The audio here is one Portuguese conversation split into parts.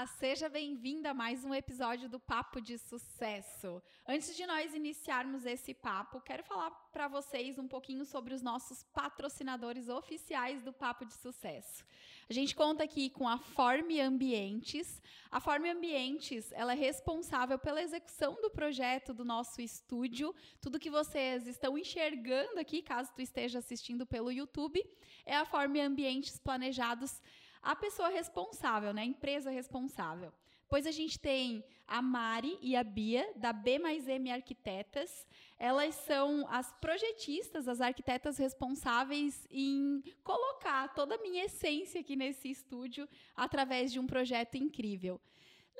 Olá, seja bem-vinda a mais um episódio do Papo de Sucesso. Antes de nós iniciarmos esse papo, quero falar para vocês um pouquinho sobre os nossos patrocinadores oficiais do Papo de Sucesso. A gente conta aqui com a Forme Ambientes. A Forme Ambientes, ela é responsável pela execução do projeto do nosso estúdio. Tudo que vocês estão enxergando aqui, caso tu esteja assistindo pelo YouTube, é a Forme Ambientes planejados a pessoa responsável, né? A empresa responsável. Depois a gente tem a Mari e a Bia, da B mais M Arquitetas. Elas são as projetistas, as arquitetas responsáveis em colocar toda a minha essência aqui nesse estúdio através de um projeto incrível.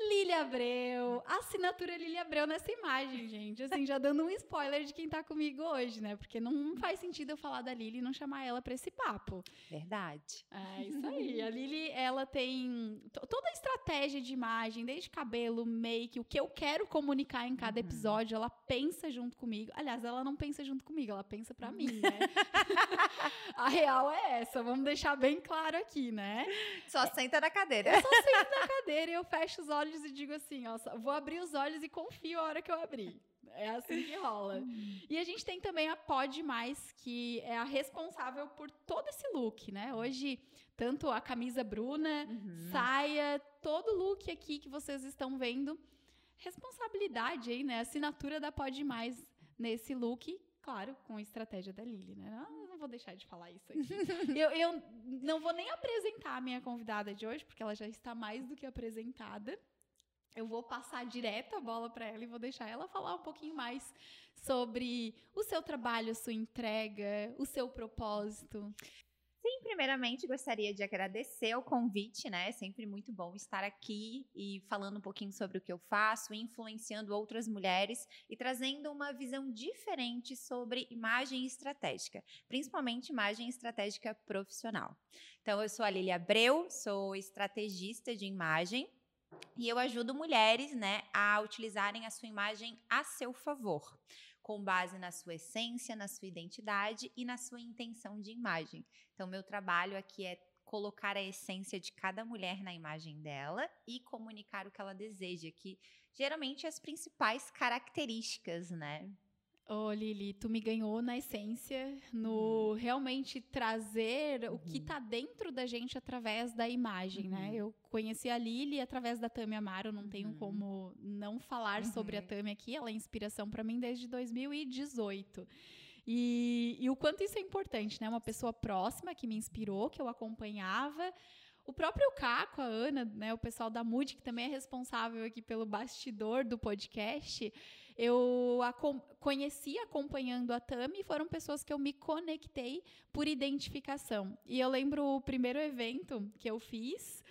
Lília Abreu, assinatura Lília Abreu nessa imagem, gente. Assim, já dando um spoiler de quem tá comigo hoje, né? Porque não faz sentido eu falar da Lili e não chamar ela para esse papo. Verdade. É isso aí. A Lili, ela tem toda a estratégia de imagem, desde cabelo, make, o que eu quero comunicar em cada uhum. episódio, ela pensa junto comigo. Aliás, ela não pensa junto comigo, ela pensa para mim, né? a real é essa, vamos deixar bem claro aqui, né? Só senta na cadeira. Eu só sento na cadeira e eu fecho os olhos olhos e digo assim, ó, vou abrir os olhos e confio a hora que eu abrir. É assim que rola. e a gente tem também a Pod Mais, que é a responsável por todo esse look, né? Hoje, tanto a camisa Bruna, uhum. saia, todo look aqui que vocês estão vendo, responsabilidade aí, né? Assinatura da Pod Mais nesse look, claro, com a estratégia da Lili, né? Não, não vou deixar de falar isso aqui. eu, eu não vou nem apresentar a minha convidada de hoje, porque ela já está mais do que apresentada eu vou passar direto a bola para ela e vou deixar ela falar um pouquinho mais sobre o seu trabalho, sua entrega, o seu propósito. Sim, primeiramente gostaria de agradecer o convite, né? É sempre muito bom estar aqui e falando um pouquinho sobre o que eu faço, influenciando outras mulheres e trazendo uma visão diferente sobre imagem estratégica, principalmente imagem estratégica profissional. Então, eu sou a Lilia Abreu, sou estrategista de imagem e eu ajudo mulheres, né, a utilizarem a sua imagem a seu favor, com base na sua essência, na sua identidade e na sua intenção de imagem. Então, meu trabalho aqui é colocar a essência de cada mulher na imagem dela e comunicar o que ela deseja, que geralmente as principais características, né? Ô, oh, Lili, tu me ganhou na essência, no uhum. realmente trazer uhum. o que está uhum. dentro da gente através da imagem, né? uhum. né? Eu conheci a Lili através da Tami Amaro, não tenho uhum. como não falar sobre a uhum. Tami aqui, ela é inspiração para mim desde 2018. E, e o quanto isso é importante, né? Uma pessoa próxima que me inspirou, que eu acompanhava, o próprio Caco, a Ana, né, o pessoal da Mood, que também é responsável aqui pelo bastidor do podcast, eu a conheci acompanhando a Tami, foram pessoas que eu me conectei por identificação. E eu lembro o primeiro evento que eu fiz,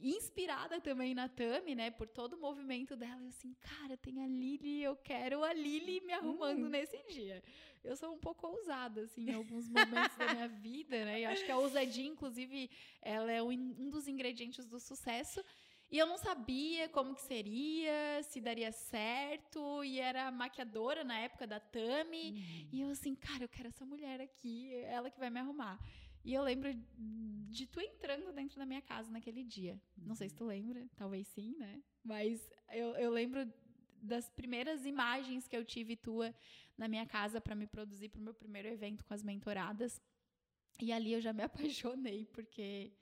inspirada também na Tami, né, por todo o movimento dela, eu assim, cara, tem a Lili, eu quero a Lili me arrumando uhum. nesse dia. Eu sou um pouco ousada, assim, em alguns momentos da minha vida, né, e acho que a ousadia, inclusive, ela é um dos ingredientes do sucesso, e eu não sabia como que seria, se daria certo, e era maquiadora na época da Tami, uhum. e eu assim, cara, eu quero essa mulher aqui, ela que vai me arrumar. E eu lembro de tu entrando dentro da minha casa naquele dia. Não sei se tu lembra, talvez sim, né? Mas eu, eu lembro das primeiras imagens que eu tive tua na minha casa para me produzir para o meu primeiro evento com as mentoradas. E ali eu já me apaixonei, porque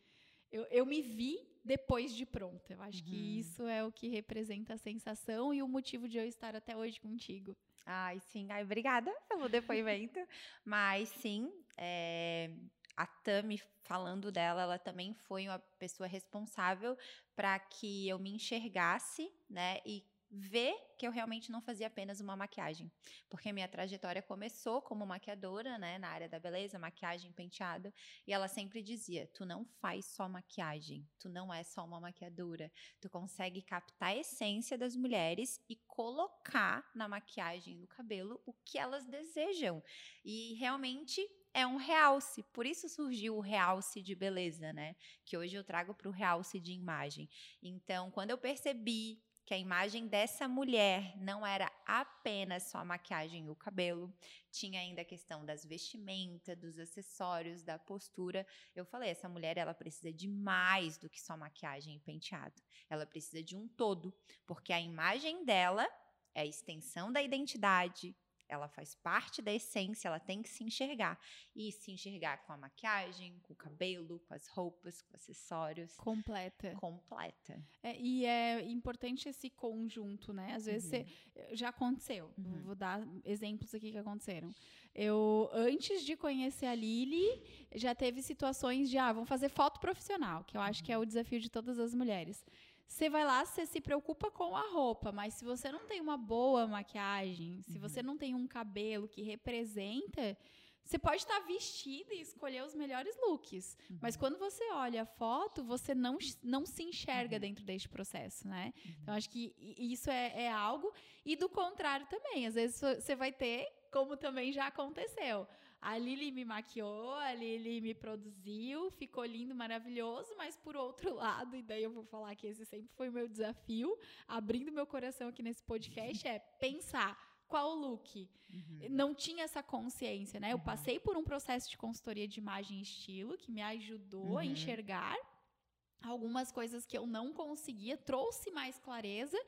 eu, eu me vi depois de pronta. Eu acho uhum. que isso é o que representa a sensação e o motivo de eu estar até hoje contigo. Ai, sim. Ai, obrigada pelo depoimento. Mas sim, é, a Tami, falando dela, ela também foi uma pessoa responsável para que eu me enxergasse, né? E ver que eu realmente não fazia apenas uma maquiagem. Porque minha trajetória começou como maquiadora, né, na área da beleza, maquiagem, penteado, e ela sempre dizia: "Tu não faz só maquiagem, tu não é só uma maquiadora, tu consegue captar a essência das mulheres e colocar na maquiagem, no cabelo o que elas desejam". E realmente é um realce. Por isso surgiu o realce de beleza, né? Que hoje eu trago para o realce de imagem. Então, quando eu percebi que a imagem dessa mulher não era apenas só a maquiagem e o cabelo. Tinha ainda a questão das vestimentas, dos acessórios, da postura. Eu falei, essa mulher ela precisa de mais do que só maquiagem e penteado. Ela precisa de um todo, porque a imagem dela é a extensão da identidade, ela faz parte da essência, ela tem que se enxergar. E se enxergar com a maquiagem, com o cabelo, com as roupas, com acessórios. Completa. Completa. É, e é importante esse conjunto, né? Às vezes uhum. você, já aconteceu. Uhum. Vou dar exemplos aqui que aconteceram. Eu, antes de conhecer a Lili, já teve situações de, ah, vamos fazer foto profissional, que eu acho que é o desafio de todas as mulheres. Você vai lá, você se preocupa com a roupa, mas se você não tem uma boa maquiagem, se uhum. você não tem um cabelo que representa, você pode estar vestida e escolher os melhores looks. Uhum. Mas quando você olha a foto, você não, não se enxerga uhum. dentro deste processo, né? Uhum. Então, acho que isso é, é algo. E do contrário também. Às vezes você vai ter, como também já aconteceu. A Lili me maquiou, a Lili me produziu, ficou lindo, maravilhoso, mas por outro lado, e daí eu vou falar que esse sempre foi o meu desafio, abrindo meu coração aqui nesse podcast, é pensar qual look. Uhum. Não tinha essa consciência, né? Eu uhum. passei por um processo de consultoria de imagem e estilo que me ajudou uhum. a enxergar algumas coisas que eu não conseguia, trouxe mais clareza,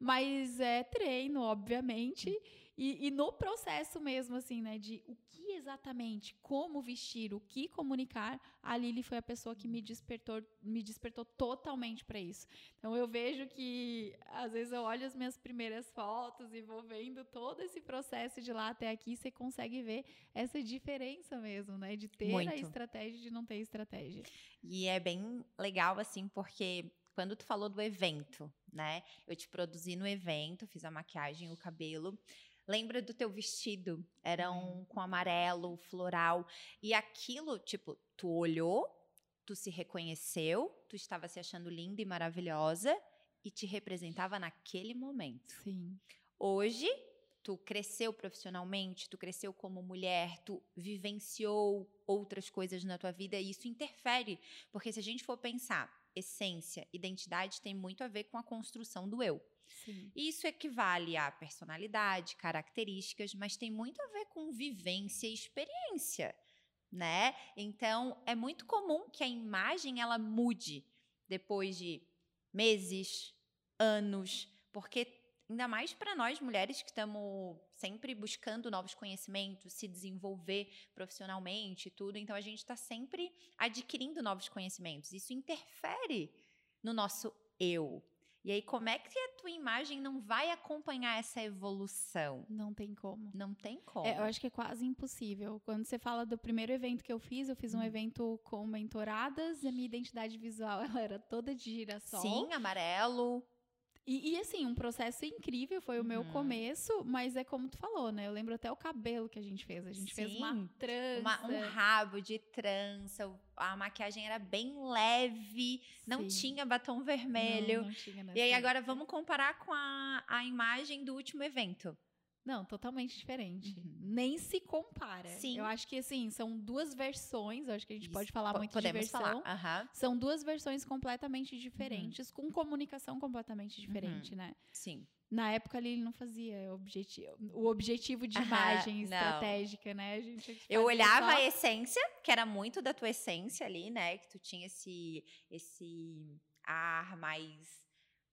mas é treino, obviamente. E, e, no processo mesmo, assim, né, de o que exatamente, como vestir, o que comunicar, a Lili foi a pessoa que me despertou, me despertou totalmente para isso. Então eu vejo que às vezes eu olho as minhas primeiras fotos e vou vendo todo esse processo de lá até aqui, você consegue ver essa diferença mesmo, né, de ter Muito. a estratégia e de não ter estratégia. E é bem legal assim, porque quando tu falou do evento, né? Eu te produzi no evento, fiz a maquiagem, o cabelo. Lembra do teu vestido? Era um com amarelo, floral. E aquilo, tipo, tu olhou, tu se reconheceu, tu estava se achando linda e maravilhosa e te representava naquele momento. Sim. Hoje, tu cresceu profissionalmente, tu cresceu como mulher, tu vivenciou outras coisas na tua vida e isso interfere, porque se a gente for pensar, essência, identidade tem muito a ver com a construção do eu. Sim. Isso equivale a personalidade, características, mas tem muito a ver com vivência e experiência, né? Então, é muito comum que a imagem ela mude depois de meses, anos, porque ainda mais para nós mulheres que estamos sempre buscando novos conhecimentos, se desenvolver profissionalmente e tudo, então a gente está sempre adquirindo novos conhecimentos. Isso interfere no nosso eu, e aí, como é que a tua imagem não vai acompanhar essa evolução? Não tem como. Não tem como. É, eu acho que é quase impossível. Quando você fala do primeiro evento que eu fiz, eu fiz um hum. evento com mentoradas, a minha identidade visual ela era toda de girassol. Sim, amarelo. E, e, assim, um processo incrível, foi o meu uhum. começo, mas é como tu falou, né? Eu lembro até o cabelo que a gente fez. A gente Sim, fez uma trança. Uma, um rabo de trança, a maquiagem era bem leve, não Sim. tinha batom vermelho. Não, não tinha e aí agora vamos comparar com a, a imagem do último evento. Não, totalmente diferente. Uhum. Nem se compara. Sim. Eu acho que, assim, são duas versões. Eu acho que a gente Isso. pode falar P muito Podemos de versão. Falar. Uhum. São duas versões completamente diferentes, uhum. com comunicação completamente diferente, uhum. né? Sim. Na época ali ele não fazia objetivo, o objetivo de imagem estratégica, né? A gente Eu olhava só... a essência, que era muito da tua essência ali, né? Que tu tinha esse, esse ar mais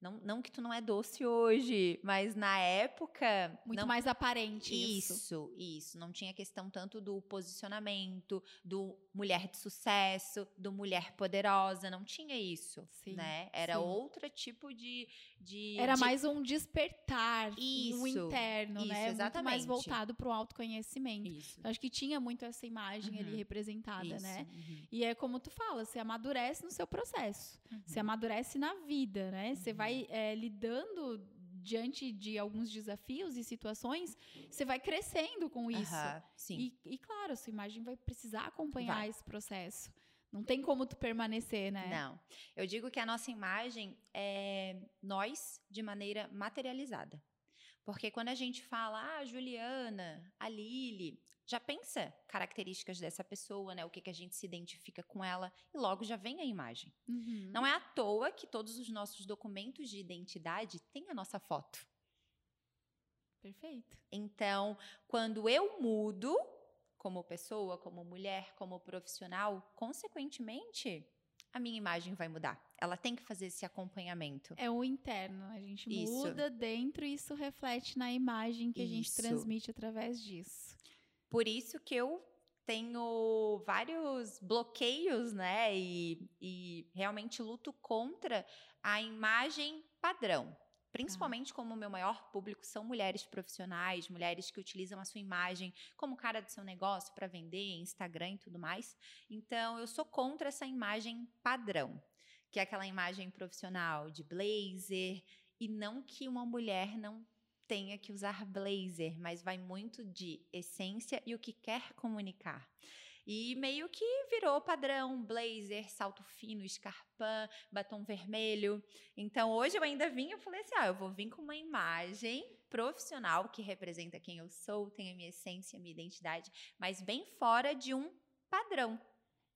não, não que tu não é doce hoje, mas na época. Muito não... mais aparente. Isso. isso, isso. Não tinha questão tanto do posicionamento, do mulher de sucesso, do mulher poderosa. Não tinha isso. Sim, né? Era sim. outro tipo de. De Era de... mais um despertar isso, um interno, isso, né? Exatamente. Muito mais voltado para o autoconhecimento. Isso. acho que tinha muito essa imagem uhum. ali representada, isso, né? Uhum. E é como tu fala, você amadurece no seu processo. Uhum. Você amadurece na vida, né? Você vai vai é, lidando diante de alguns desafios e situações, você vai crescendo com isso. E, e, claro, sua imagem vai precisar acompanhar vai. esse processo. Não tem como tu permanecer, né? Não. Eu digo que a nossa imagem é nós de maneira materializada. Porque quando a gente fala, ah, a Juliana, a Lili, já pensa características dessa pessoa, né? O que, que a gente se identifica com ela e logo já vem a imagem. Uhum. Não é à toa que todos os nossos documentos de identidade têm a nossa foto. Perfeito. Então, quando eu mudo como pessoa, como mulher, como profissional, consequentemente, a minha imagem vai mudar. Ela tem que fazer esse acompanhamento. É o interno. A gente Isso. muda dentro e isso reflete na imagem que a gente Isso. transmite através disso. Por isso que eu tenho vários bloqueios, né? E, e realmente luto contra a imagem padrão. Principalmente como o meu maior público são mulheres profissionais, mulheres que utilizam a sua imagem como cara do seu negócio para vender, Instagram e tudo mais. Então, eu sou contra essa imagem padrão, que é aquela imagem profissional de blazer, e não que uma mulher não tenha que usar blazer, mas vai muito de essência e o que quer comunicar. E meio que virou padrão, blazer, salto fino, escarpã, batom vermelho. Então hoje eu ainda vim, eu falei assim, ah, eu vou vir com uma imagem profissional que representa quem eu sou, tem a minha essência, a minha identidade, mas bem fora de um padrão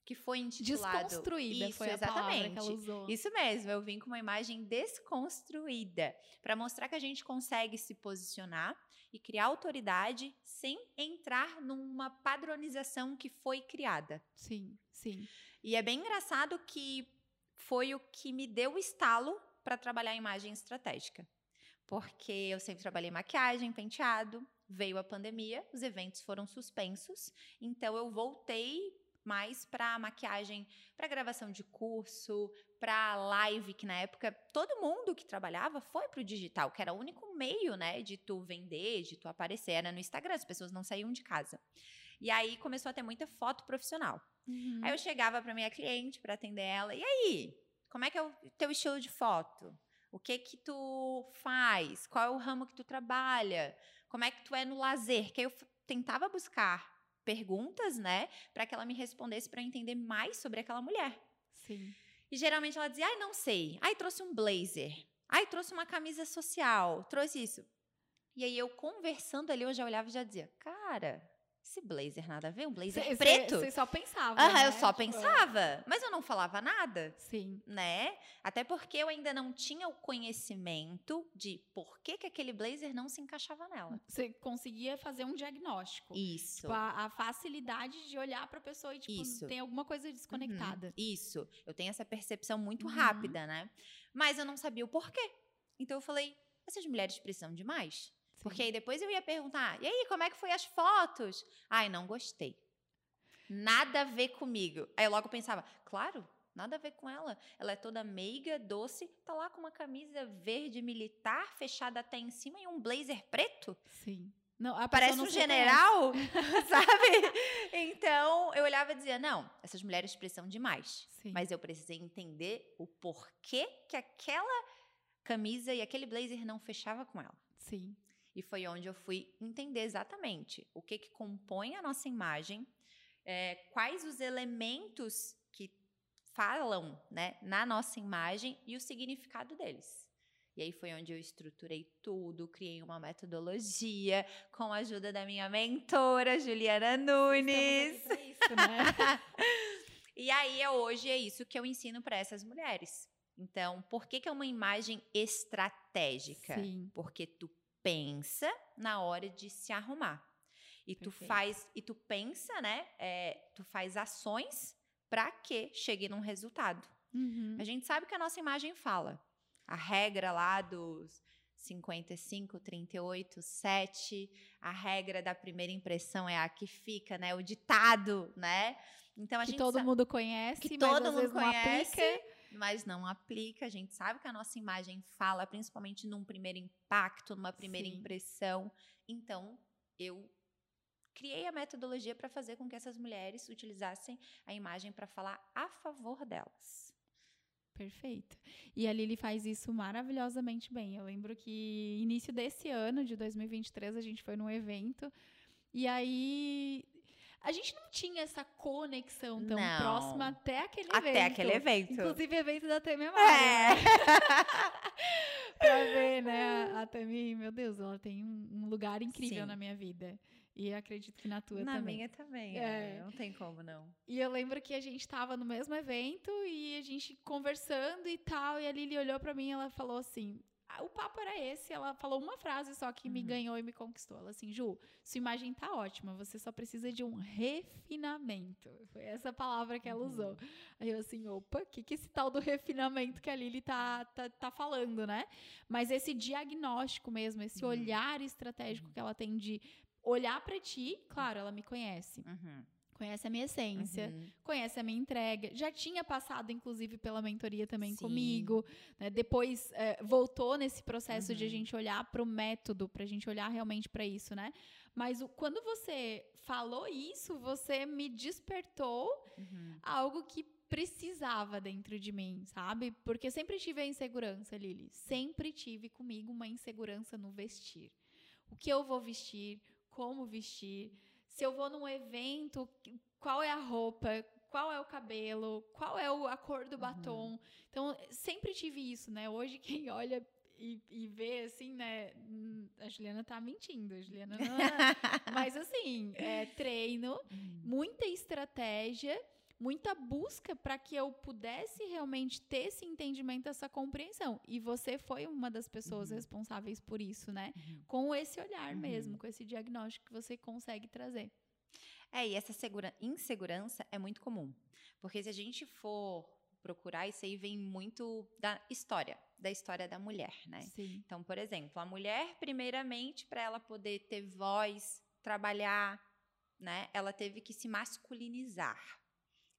que foi intitulado Desconstruída Isso, foi exatamente. que ela usou. Isso mesmo, eu vim com uma imagem desconstruída para mostrar que a gente consegue se posicionar e criar autoridade sem entrar numa padronização que foi criada. Sim, sim. E é bem engraçado que foi o que me deu o estalo para trabalhar a imagem estratégica. Porque eu sempre trabalhei maquiagem, penteado, veio a pandemia, os eventos foram suspensos, então eu voltei mais para maquiagem, para gravação de curso, para live, que na época todo mundo que trabalhava foi pro digital, que era o único meio, né, de tu vender, de tu aparecer, era no Instagram, as pessoas não saíam de casa. E aí começou a ter muita foto profissional. Uhum. Aí eu chegava para minha cliente para atender ela, e aí, como é que é o teu estilo de foto? O que que tu faz? Qual é o ramo que tu trabalha? Como é que tu é no lazer? Que aí eu tentava buscar perguntas, né, para que ela me respondesse para entender mais sobre aquela mulher. Sim. E geralmente ela dizia: "Ai, não sei. Ai, trouxe um blazer. Ai, trouxe uma camisa social. Trouxe isso." E aí eu conversando ali, eu já olhava e já dizia: "Cara, esse blazer nada a ver, um blazer Cê- preto." Você só pensava. Aham, eu né? só Tipo, pensava, mas eu não falava nada, Sim. né? Até porque eu ainda não tinha o conhecimento de por que, que aquele blazer não se encaixava nela. Você conseguia fazer um diagnóstico. Isso. Tipo, a, a facilidade de olhar pra pessoa e, tipo, Isso. tem alguma coisa desconectada. Uhum, Isso. Eu tenho essa percepção muito Uhum. rápida, né? Mas eu não sabia o porquê. Então eu falei, essas mulheres precisam de mais? Sim. Porque aí depois eu ia perguntar, e aí, como é que foi as fotos? Ai, não gostei. Nada a ver comigo. Aí eu logo pensava, claro, nada a ver com ela. Ela é toda meiga, doce, tá lá com uma camisa verde militar, fechada até em cima e um blazer preto. Sim. Não, Parece não um general, sabe? Então eu olhava e dizia, não, essas mulheres precisam de mais. conhece. Sim. Mas eu precisei entender o porquê que aquela camisa e aquele blazer não fechava com ela. Sim. E foi onde eu fui entender exatamente o que, que compõe a nossa imagem, é, quais os elementos que falam né, na nossa imagem e o significado deles. E aí foi onde eu estruturei tudo, criei uma metodologia com a ajuda da minha mentora, Juliana Nunes. Pra isso, né? E aí, é hoje, é isso que eu ensino para essas mulheres. Então, por que, que é uma imagem estratégica? Sim. Porque tu pensa na hora de se arrumar. E tu Perfeito. faz, e tu pensa, né? é, tu faz ações para que chegue num resultado. Uhum. A gente sabe que a nossa imagem fala. A regra lá dos 55, 38, 7, a regra da primeira impressão é a que fica, né? O ditado, né? Então a que gente todo mundo conhece, que todo mundo conhece, aplica. Mas não aplica. A gente sabe que a nossa imagem fala, principalmente num primeiro impacto, numa primeira Sim. impressão. Então, eu criei a metodologia para fazer com que essas mulheres utilizassem a imagem para falar a favor delas. Perfeito. E a Lili faz isso maravilhosamente bem. Eu lembro que início desse ano, de 2023, a gente foi num evento e aí a gente não tinha essa conexão tão Não. próxima até aquele evento. Até aquele evento. Inclusive evento da Temi É. Amaro, né? pra ver, né? A Temi, meu Deus, ela tem um, lugar incrível Sim. na minha vida. E acredito que na tua Na também. minha também. É. é, Não tem como não. E eu lembro que a gente tava no mesmo evento e a gente conversando e tal. E a Lili olhou pra mim e ela falou assim: o papo era esse. Ela falou uma frase só que uhum. me ganhou e me conquistou. Ela assim, Ju, sua imagem tá ótima, você só precisa de um refinamento. Foi essa palavra que ela uhum. usou. Aí eu assim, opa, o que, que esse tal do refinamento que a Lili tá, tá, tá falando, né? Mas esse diagnóstico mesmo, esse uhum. olhar estratégico uhum. que ela tem de olhar para ti, claro, ela me conhece. Uhum conhece a minha essência, uhum. conhece a minha entrega. Já tinha passado, inclusive, pela mentoria também Sim. comigo. Né? Depois é, voltou nesse processo uhum. de a uhum. gente olhar para o método, para a gente olhar realmente para isso, né? Mas o, quando você falou isso, você me despertou uhum. algo que precisava dentro de mim, sabe? Porque eu sempre tive a insegurança, Lili. Sempre tive comigo uma insegurança no vestir. O que eu vou vestir, como vestir se eu vou num evento, qual é a roupa, qual é o cabelo, qual é a cor do uhum. batom. Então, sempre tive isso, né? Hoje, quem olha e, e vê, assim, né? Hum, a Juliana tá mentindo, a Juliana não. É. Mas, assim, é treino, uhum. muita estratégia muita busca para que eu pudesse realmente ter esse entendimento, essa compreensão. E você foi uma das pessoas uhum. responsáveis por isso, né? Uhum. Com esse olhar uhum. mesmo, com esse diagnóstico que você consegue trazer. É, e essa segura, insegurança é muito comum. Porque se a gente for procurar, isso aí vem muito da história, da história da mulher, né? Sim. Então, por exemplo, a mulher, primeiramente, para ela poder ter voz, trabalhar, né? Ela teve que se masculinizar.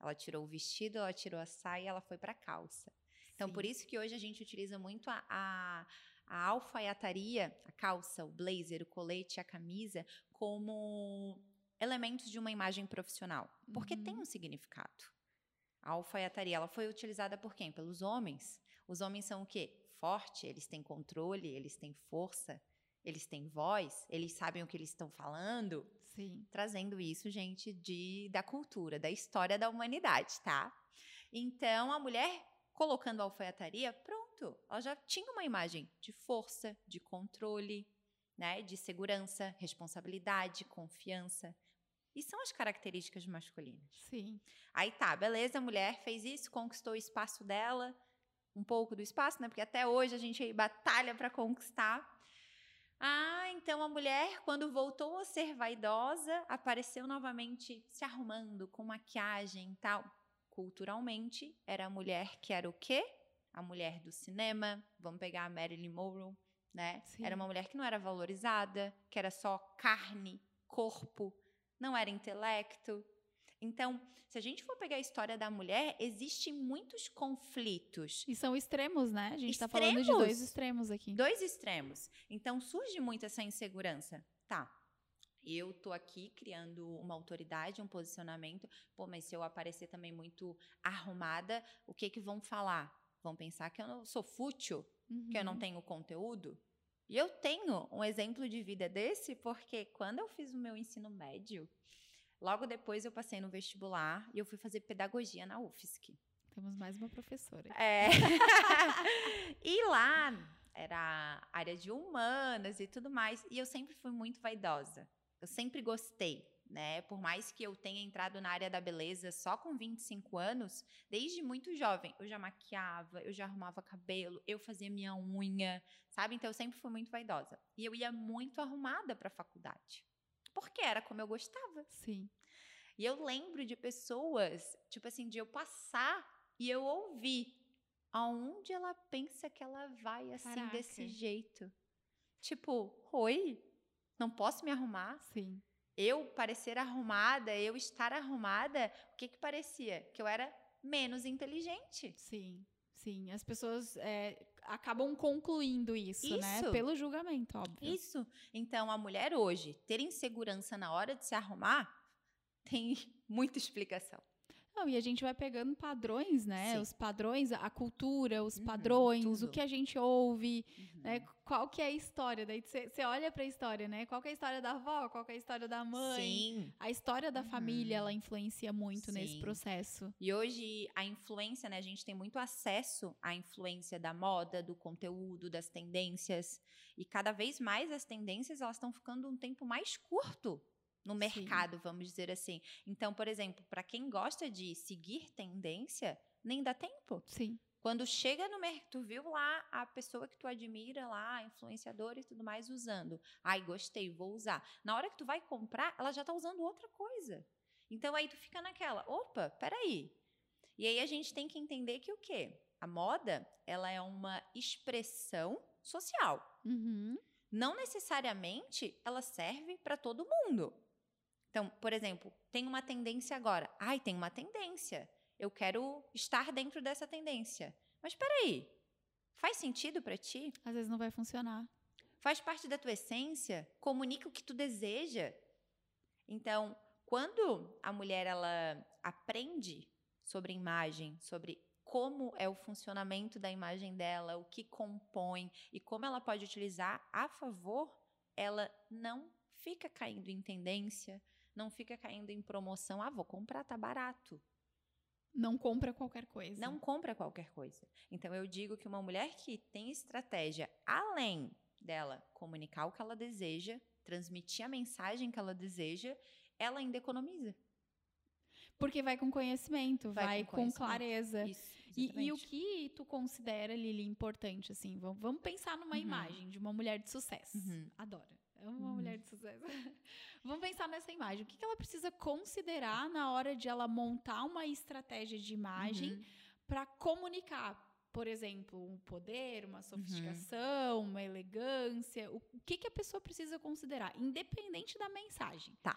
Ela tirou o vestido, ela tirou a saia, ela foi para a calça. Então, Sim. por isso que hoje a gente utiliza muito a, a, a alfaiataria, a calça, o blazer, o colete, a camisa, como elementos de uma imagem profissional. Porque uhum. tem um significado. A alfaiataria, ela foi utilizada por quem? Pelos homens. Os homens são o quê? Forte, eles têm controle, eles têm força, eles têm voz, eles sabem o que eles estão falando. Sim. Trazendo isso, gente, de da cultura, da história da humanidade, tá? Então, a mulher colocando a alfaiataria, pronto, ela já tinha uma imagem de força, de controle, né, de segurança, responsabilidade, confiança. E são as características masculinas. Sim. Aí tá, beleza, a mulher fez isso, conquistou o espaço dela, um pouco do espaço, né? Porque até hoje a gente aí batalha para conquistar. Ah, então a mulher, quando voltou a ser vaidosa, apareceu novamente se arrumando com maquiagem e tal. Culturalmente, era a mulher que era o quê? A mulher do cinema. Vamos pegar a Marilyn Monroe, né? Sim. Era uma mulher que não era valorizada, que era só carne, corpo, não era intelecto. Então, se a gente for pegar a história da mulher, existem muitos conflitos. E são extremos, né? A gente está falando de dois extremos aqui. Dois extremos. Então, surge muito essa insegurança. Tá, eu tô aqui criando uma autoridade, um posicionamento. Pô, mas se eu aparecer também muito arrumada, o que que vão falar? Vão pensar que eu não sou fútil, uhum. que eu não uhum. tenho conteúdo? E eu tenho um exemplo de vida desse porque quando eu fiz o meu ensino médio, Logo depois eu passei no vestibular e eu fui fazer pedagogia na UFSC. Temos mais uma professora. É. e lá era área de humanas e tudo mais, e eu sempre fui muito vaidosa. Eu sempre gostei, né? Por mais que eu tenha entrado na área da beleza só com 25 anos, desde muito jovem, eu já maquiava, eu já arrumava cabelo, eu fazia minha unha, sabe? Então eu sempre fui muito vaidosa. E eu ia muito arrumada para a faculdade porque era como eu gostava. Sim. E eu lembro de pessoas, tipo assim, de eu passar e eu ouvir aonde ela pensa que ela vai assim Caraca. desse jeito. Tipo, oi, não posso me arrumar? Sim. Eu parecer arrumada, eu estar arrumada, o que que parecia? Que eu era menos inteligente. Sim. Sim, as pessoas é, acabam concluindo isso, né? isso, né? Pelo julgamento, óbvio. Isso. Então, a mulher hoje ter insegurança na hora de se arrumar tem muita explicação. Não, e a gente vai pegando padrões, né? Sim. Os padrões, a cultura, os uhum, padrões, tudo. o que a gente ouve, uhum. né? Qual que é a história? Daí você olha para a história, né? Qual que é a história da avó? Qual que é a história da mãe? Sim. A história da uhum. família, ela influencia muito Sim. nesse processo. E hoje a influência, né? A gente tem muito acesso à influência da moda, do conteúdo, das tendências. E cada vez mais as tendências, elas estão ficando um tempo mais curto no mercado, Sim. vamos dizer assim. Então, por exemplo, para quem gosta de seguir tendência, nem dá tempo. Sim. Quando chega no mercado, tu viu lá a pessoa que tu admira lá, a influenciadora e tudo mais usando. Ai, gostei, vou usar. Na hora que tu vai comprar, ela já tá usando outra coisa. Então aí tu fica naquela, opa, peraí. E aí a gente tem que entender que o quê? A moda, ela é uma expressão social. Uhum. Não necessariamente ela serve para todo mundo. Então, por exemplo, tem uma tendência agora. Ai, tem uma tendência. Eu quero estar dentro dessa tendência. Mas peraí, faz sentido para ti? Às vezes não vai funcionar. Faz parte da tua essência? Comunica o que tu deseja? Então, quando a mulher ela aprende sobre imagem, sobre como é o funcionamento da imagem dela, o que compõe e como ela pode utilizar a favor, ela não fica caindo em tendência, não fica caindo em promoção. Ah, vou comprar, tá barato. Não compra qualquer coisa. Não compra qualquer coisa. Então eu digo que uma mulher que tem estratégia além dela comunicar o que ela deseja, transmitir a mensagem que ela deseja, ela ainda economiza. Porque vai com conhecimento, vai, Vai com, com conhecimento. clareza. Isso, E, e o que tu considera, Lili, importante, assim? Vamos, vamos pensar numa Uhum. imagem de uma mulher de sucesso. Uhum. Adoro. Amo uma Uhum. mulher de sucesso. vamos pensar nessa imagem. O que que ela precisa considerar na hora de ela montar uma estratégia de imagem Uhum. para comunicar? Por exemplo, um poder, Uhum. uma sofisticação, uma elegância. O, o que, que a pessoa precisa considerar, independente da mensagem? Tá.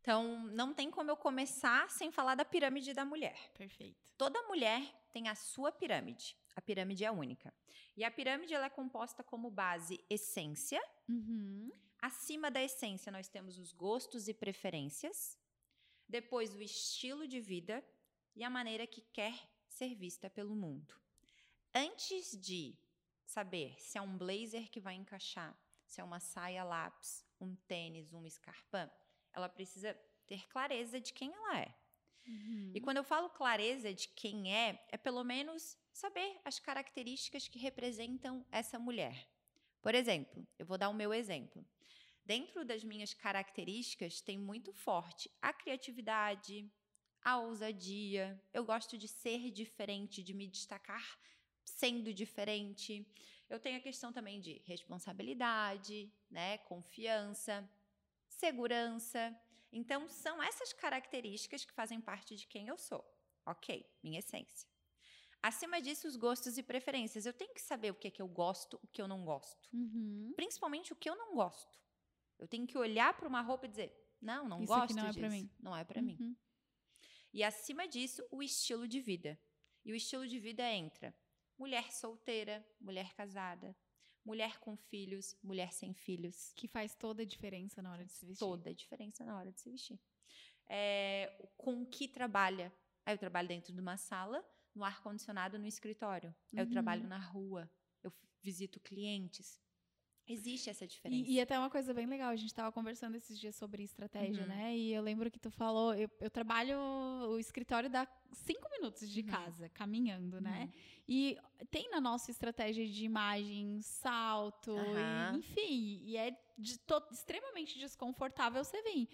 Então, não tem como eu começar sem falar da pirâmide da mulher. Perfeito. Toda mulher tem a sua pirâmide. A pirâmide é única. E a pirâmide ela é composta como base essência. Uhum. Acima da essência, nós temos os gostos e preferências. Depois, o estilo de vida e a maneira que quer ser vista pelo mundo. Antes de saber se é um blazer que vai encaixar, se é uma saia lápis, um tênis, um escarpão, ela precisa ter clareza de quem ela é. Uhum. E quando eu falo clareza de quem é, é pelo menos saber as características que representam essa mulher. Por exemplo, eu vou dar o meu exemplo. Dentro das minhas características tem muito forte a criatividade, a ousadia. Eu gosto de ser diferente, de me destacar sendo diferente. Eu tenho a questão também de responsabilidade, né, confiança, segurança. Então, são essas características que fazem parte de quem eu sou. Ok, minha essência. Acima disso, os gostos e preferências. Eu tenho que saber o que é que eu gosto, o que eu não gosto. Uhum. Principalmente o que eu não gosto. Eu tenho que olhar para uma roupa e dizer: não, não Isso aqui gosto não é disso. pra mim. Não é para mim. Uhum. E acima disso, o estilo de vida. E o estilo de vida entra mulher solteira, mulher casada, mulher com filhos, mulher sem filhos. Que faz toda a diferença na hora de se vestir. Toda a diferença na hora de se vestir. É, com o que trabalha? Aí eu trabalho dentro de uma sala, no ar-condicionado, no escritório. Aí Eu Uhum. trabalho na rua, eu visito clientes. Existe essa diferença. E, e até uma coisa bem legal, a gente estava conversando esses dias sobre estratégia, Uhum. né? E eu lembro que tu falou, eu, eu trabalho, o escritório dá cinco minutos de Uhum. casa, caminhando, né? Uhum. E tem na nossa estratégia de imagem salto, e, enfim, e é de to- extremamente desconfortável você vir.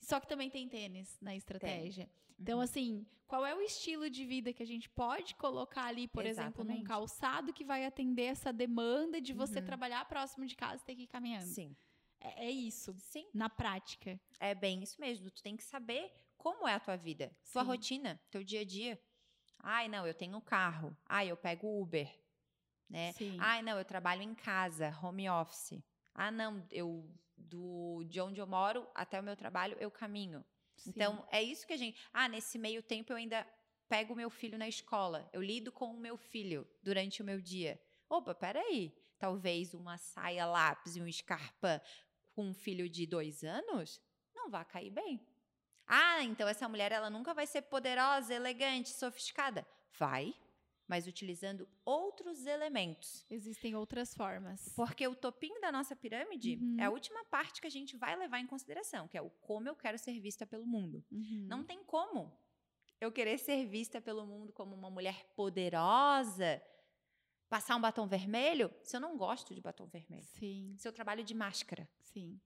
Só que também tem tênis na estratégia. Então, Uhum. assim, qual é o estilo de vida que a gente pode colocar ali, por exemplo, num Exatamente. calçado que vai atender essa demanda de você Uhum. trabalhar próximo de casa e ter que ir caminhando? Sim. É, é isso, Sim. na prática. É bem isso mesmo. Tu tem que saber como é a tua vida, tua Sim. rotina, teu dia a dia. Ai, não, eu tenho um carro. Ai, eu pego Uber. Né? Sim. Ai, não, eu trabalho em casa, home office. Ah, não, eu do de onde eu moro até o meu trabalho eu caminho. Sim. Então, é isso que a gente. Ah, nesse meio tempo eu ainda pego o meu filho na escola. Eu lido com o meu filho durante o meu dia. Opa, peraí. Talvez uma saia lápis e um escarpão com um filho de dois anos não vai cair bem. Ah, então essa mulher ela nunca vai ser poderosa, elegante, sofisticada. Vai, mas utilizando outros elementos. Existem outras formas. Porque o topinho da nossa pirâmide Uhum. é a última parte que a gente vai levar em consideração, que é o como eu quero ser vista pelo mundo. Uhum. Não tem como eu querer ser vista pelo mundo como uma mulher poderosa, passar um batom vermelho, se eu não gosto de batom vermelho. Sim, Se eu trabalho de máscara. sim.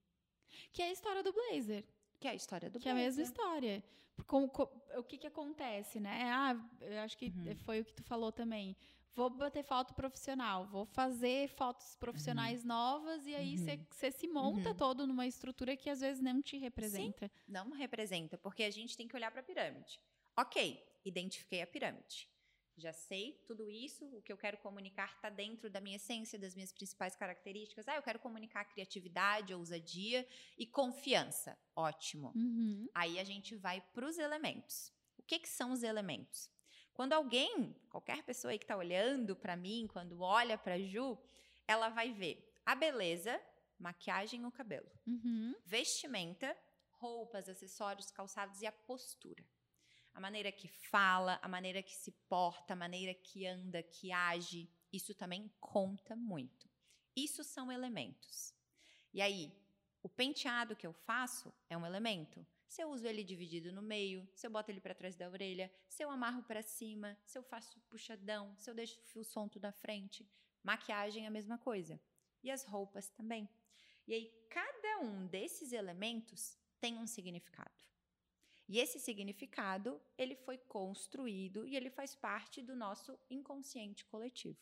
Que é a história do blazer. Que é a história do Que é a mesma história. Com, com, o que que acontece, né? Ah, eu acho que Uhum. foi o que tu falou também. Vou bater foto profissional, vou fazer fotos profissionais novas e aí Uhum. você se monta Uhum. todo numa estrutura que às vezes não te representa. Não representa, porque a gente tem que olhar para a pirâmide. Ok, identifiquei a pirâmide. Já sei tudo isso, o que eu quero comunicar está dentro da minha essência, das minhas principais características. Ah, eu quero comunicar criatividade, ousadia e confiança. Ótimo. Uhum. Aí a gente vai para os elementos. O que, que são os elementos? Quando alguém, qualquer pessoa aí que está olhando para mim, quando olha para Ju, ela vai ver a beleza, maquiagem ou cabelo, Uhum. vestimenta, roupas, acessórios, calçados e a postura. A maneira que fala, a maneira que se porta, a maneira que anda, que age, isso também conta muito. Isso são elementos. E aí, o penteado que eu faço é um elemento. Se eu uso ele dividido no meio, se eu boto ele para trás da orelha, se eu amarro para cima, se eu faço puxadão, se eu deixo o fio solto da frente, maquiagem é a mesma coisa. E as roupas também. E aí, cada um desses elementos tem um significado. E esse significado, ele foi construído e ele faz parte do nosso inconsciente coletivo.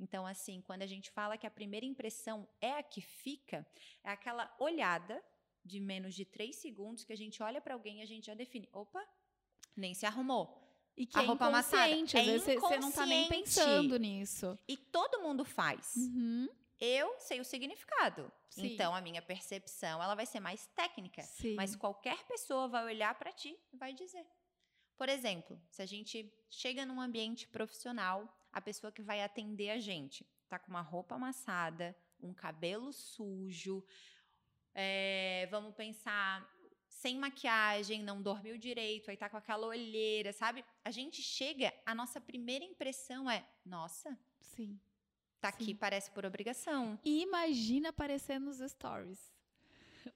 Então, assim, quando a gente fala que a primeira impressão é a que fica, é aquela olhada de menos de três segundos que a gente olha para alguém e a gente já define: opa, nem se arrumou. E que A é roupa amassada. inconsciente, É às vezes você- não tá nem pensando nisso. E todo mundo faz. Uhum. Eu sei o significado. Sim. Então, a minha percepção ela vai ser mais técnica. Sim. Mas qualquer pessoa vai olhar para ti e vai dizer. Por exemplo, se a gente chega num ambiente profissional, a pessoa que vai atender a gente tá com uma roupa amassada, um cabelo sujo, é, vamos pensar sem maquiagem, não dormiu direito, aí tá com aquela olheira, sabe? A gente chega, a nossa primeira impressão é: nossa, Sim. Tá aqui, Sim. parece por obrigação. E imagina aparecer nos stories.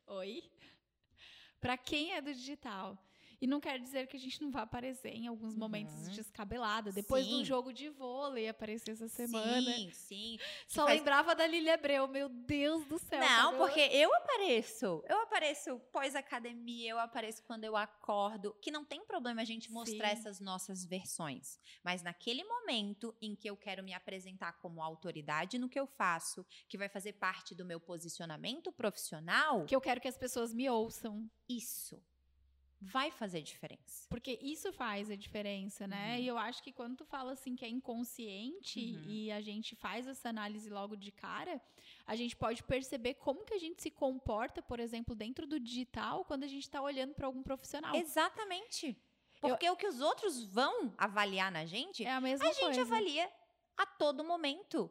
Oi? Pra quem é do digital. E não quer dizer que a gente não vai aparecer em alguns momentos Uhum. descabelada. Depois de Sim. um jogo de vôlei aparecer essa semana. Sim, sim. Só faz- lembrava da Lilia Abreu. Meu Deus do céu. Não, porque eu apareço. Eu apareço pós-academia, eu apareço quando eu acordo. Que não tem problema a gente mostrar Sim. essas nossas versões. Mas naquele momento em que eu quero me apresentar como autoridade no que eu faço, que vai fazer parte do meu posicionamento profissional, Que eu quero que as pessoas me ouçam. isso vai fazer diferença. Porque isso faz a diferença, né? Uhum. E eu acho que quando tu fala assim que é inconsciente Uhum. e a gente faz essa análise logo de cara, a gente pode perceber como que a gente se comporta, por exemplo, dentro do digital, quando a gente está olhando para algum profissional. Exatamente. Porque o que os outros vão avaliar na gente, É a mesma a gente coisa. avalia a todo momento.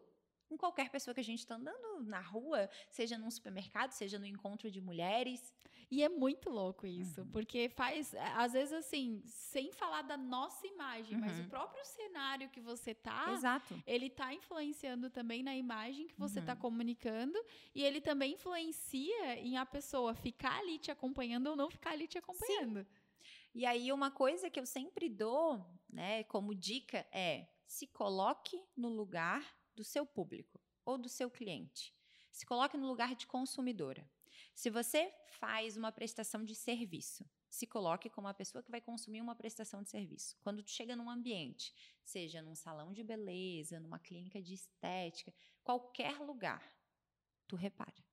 Com qualquer pessoa que a gente está andando na rua, seja num supermercado, seja no encontro de mulheres. E é muito louco isso, Uhum. porque faz, é, às vezes assim, sem falar da nossa imagem, mas Uhum. o próprio cenário que você tá, Exato. ele tá influenciando também na imagem que você tá Uhum. comunicando e ele também influencia em a pessoa ficar ali te acompanhando ou não ficar ali te acompanhando. E aí, uma coisa que eu sempre dou, né, como dica é se coloque no lugar do seu público ou do seu cliente. Se coloque no lugar de consumidora. Se você faz uma prestação de serviço, se coloque como a pessoa que vai consumir uma prestação de serviço. Quando tu chega num ambiente, seja num salão de beleza, numa clínica de estética, qualquer lugar, tu repara.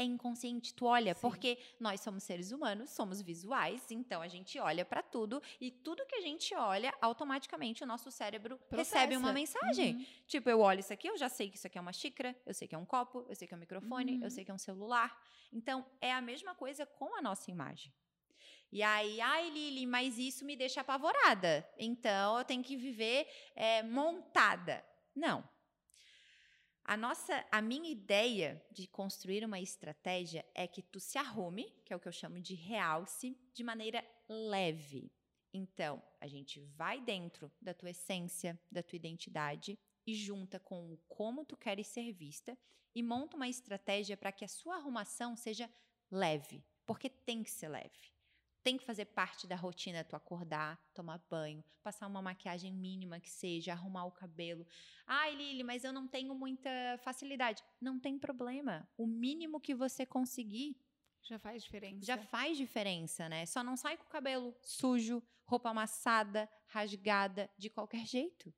É inconsciente, tu olha, Sim. porque nós somos seres humanos, somos visuais, então a gente olha para tudo e tudo que a gente olha, automaticamente o nosso cérebro recebe uma Processa. mensagem. Uhum. Tipo, eu olho isso aqui, eu já sei que isso aqui é uma xícara, eu sei que é um copo, eu sei que é um microfone, Uhum. eu sei que é um celular. Então, é a mesma coisa com a nossa imagem. E aí, ai, Lili, mas isso me deixa apavorada. Então, eu tenho que viver é, montada. Não. A nossa, a minha ideia de construir uma estratégia é que tu se arrume, que é o que eu chamo de realce, de maneira leve. Então, a gente vai dentro da tua essência, da tua identidade e junta com o como tu queres ser vista e monta uma estratégia para que a sua arrumação seja leve, porque tem que ser leve. Tem que fazer parte da rotina tu acordar, tomar banho, passar uma maquiagem mínima que seja, arrumar o cabelo. Ai, Lili, mas eu não tenho muita facilidade. Não tem problema. O mínimo que você conseguir Já faz diferença. Já faz diferença, né? Só não sai com o cabelo sujo, roupa amassada, rasgada, de qualquer jeito.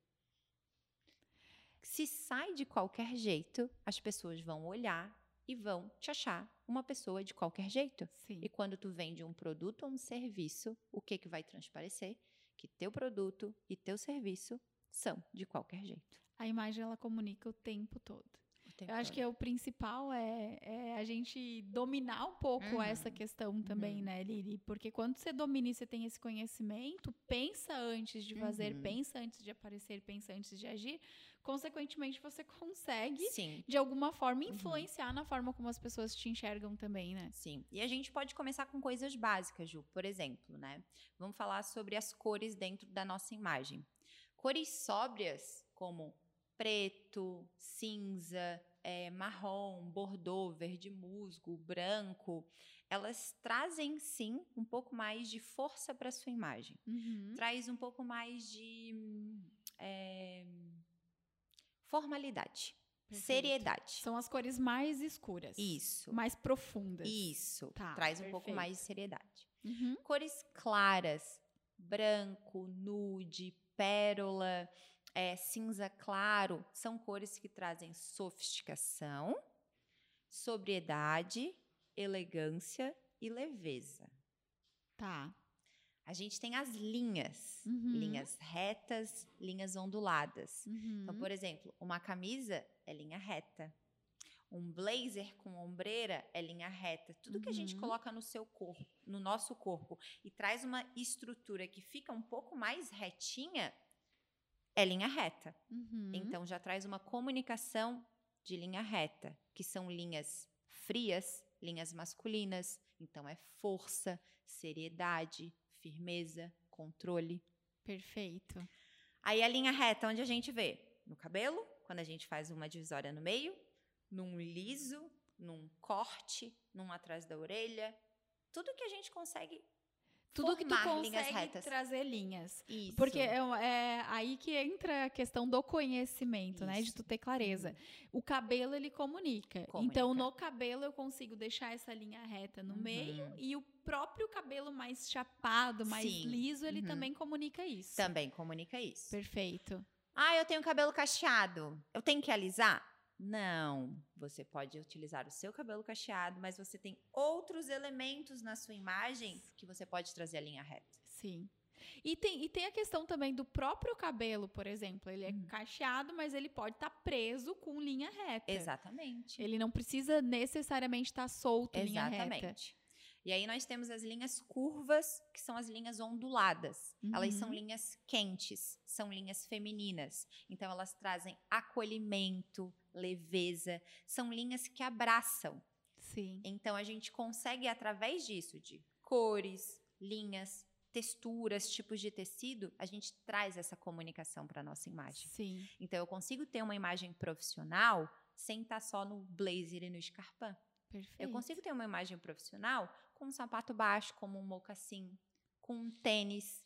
Se sai de qualquer jeito, as pessoas vão olhar e vão te achar uma pessoa de qualquer jeito. Sim. E quando tu vende um produto ou um serviço, o que que vai transparecer? Que teu produto e teu serviço são de qualquer jeito. A imagem ela comunica o tempo todo. o tempo Eu acho todo. que o principal é, é a gente dominar um pouco Uhum. essa questão também, Uhum. né, Lili? Porque quando você domina e você tem esse conhecimento, pensa antes de fazer, Uhum. pensa antes de aparecer, pensa antes de agir. Consequentemente, você consegue, Sim. de alguma forma, Uhum. influenciar na forma como as pessoas te enxergam também, né? Sim. E a gente pode começar com coisas básicas, Ju. Por exemplo, né? Vamos falar sobre as cores dentro da nossa imagem. Cores sóbrias, como preto, cinza, eh, marrom, bordô, verde musgo, branco, elas trazem sim um pouco mais de força para sua imagem. Uhum. Traz um pouco mais de hum, eh, formalidade, Perfeito. seriedade. São as cores mais escuras. Isso. Mais profundas. Isso. Tá, Traz um pouco perfeito. mais de seriedade. Uhum. Cores claras, branco, nude, pérola, é, cinza claro, são cores que trazem sofisticação, sobriedade, elegância e leveza. Tá. A gente tem as linhas, Uhum. linhas retas, linhas onduladas. Uhum. Então, por exemplo, uma camisa é linha reta. Um blazer com ombreira é linha reta. Tudo que a gente Uhum. coloca no seu corpo, no nosso corpo, e traz uma estrutura que fica um pouco mais retinha, é linha reta. Uhum. Então já traz uma comunicação de linha reta, que são linhas frias, linhas masculinas. Então é força, seriedade, firmeza, controle. Perfeito. Aí a linha reta, onde a gente vê? No cabelo, quando a gente faz uma divisória no meio, num liso, num corte, num atrás da orelha. Tudo que a gente consegue Tudo que tu consegue trazer linhas. Isso. Porque é, é aí que entra a questão do conhecimento, né? De Isso. tu ter clareza. O cabelo, ele comunica. Comunica. Então, no cabelo, eu consigo deixar essa linha reta no Uhum. meio. E o próprio cabelo mais chapado, mais Sim. liso, ele Uhum. também comunica isso. Também comunica isso. Perfeito. Ah, eu tenho cabelo cacheado. Eu tenho que alisar? Não. Você pode utilizar o seu cabelo cacheado, mas você tem outros elementos na sua imagem que você pode trazer a linha reta. Sim. E tem, e tem a questão também do próprio cabelo, por exemplo. Ele é Hum. cacheado, mas ele pode estar preso com linha reta. Exatamente. Ele não precisa necessariamente estar solto linha reta. Exatamente. E aí nós temos as linhas curvas, que são as linhas onduladas. Elas são Uhum. linhas quentes, são linhas femininas. Então elas trazem acolhimento, leveza, são linhas que abraçam. Sim. Então a gente consegue através disso de cores, linhas, texturas, tipos de tecido, a gente traz essa comunicação para nossa imagem. Sim. Então eu consigo ter uma imagem profissional sem estar só no blazer e no escarpão. Perfeito. Eu consigo ter uma imagem profissional com um sapato baixo, como um mocassim, com um tênis.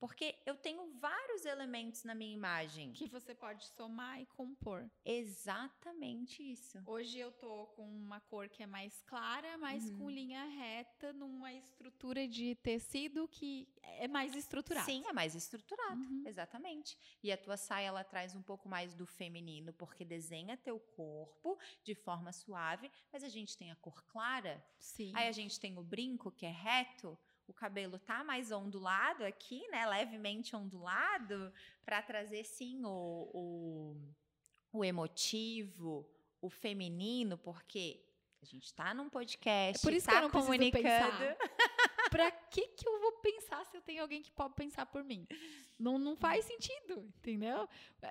Porque eu tenho vários elementos na minha imagem. que você pode somar e compor. Exatamente isso. Hoje eu tô com uma cor que é mais clara, mas Uhum. com linha reta numa estrutura de tecido que é mais estruturada. Sim, é mais estruturado. Uhum. Exatamente. E a tua saia, ela traz um pouco mais do feminino, porque desenha teu corpo de forma suave, mas a gente tem a cor clara. Sim. Aí a gente tem o brinco, que é reto. O cabelo tá mais ondulado aqui, né? Levemente ondulado, para trazer sim o, o, o emotivo, o feminino, porque a gente tá num podcast, É por isso tá que eu não comunicando. pra que que eu vou pensar se eu tenho alguém que pode pensar por mim? Não, não faz sentido, entendeu?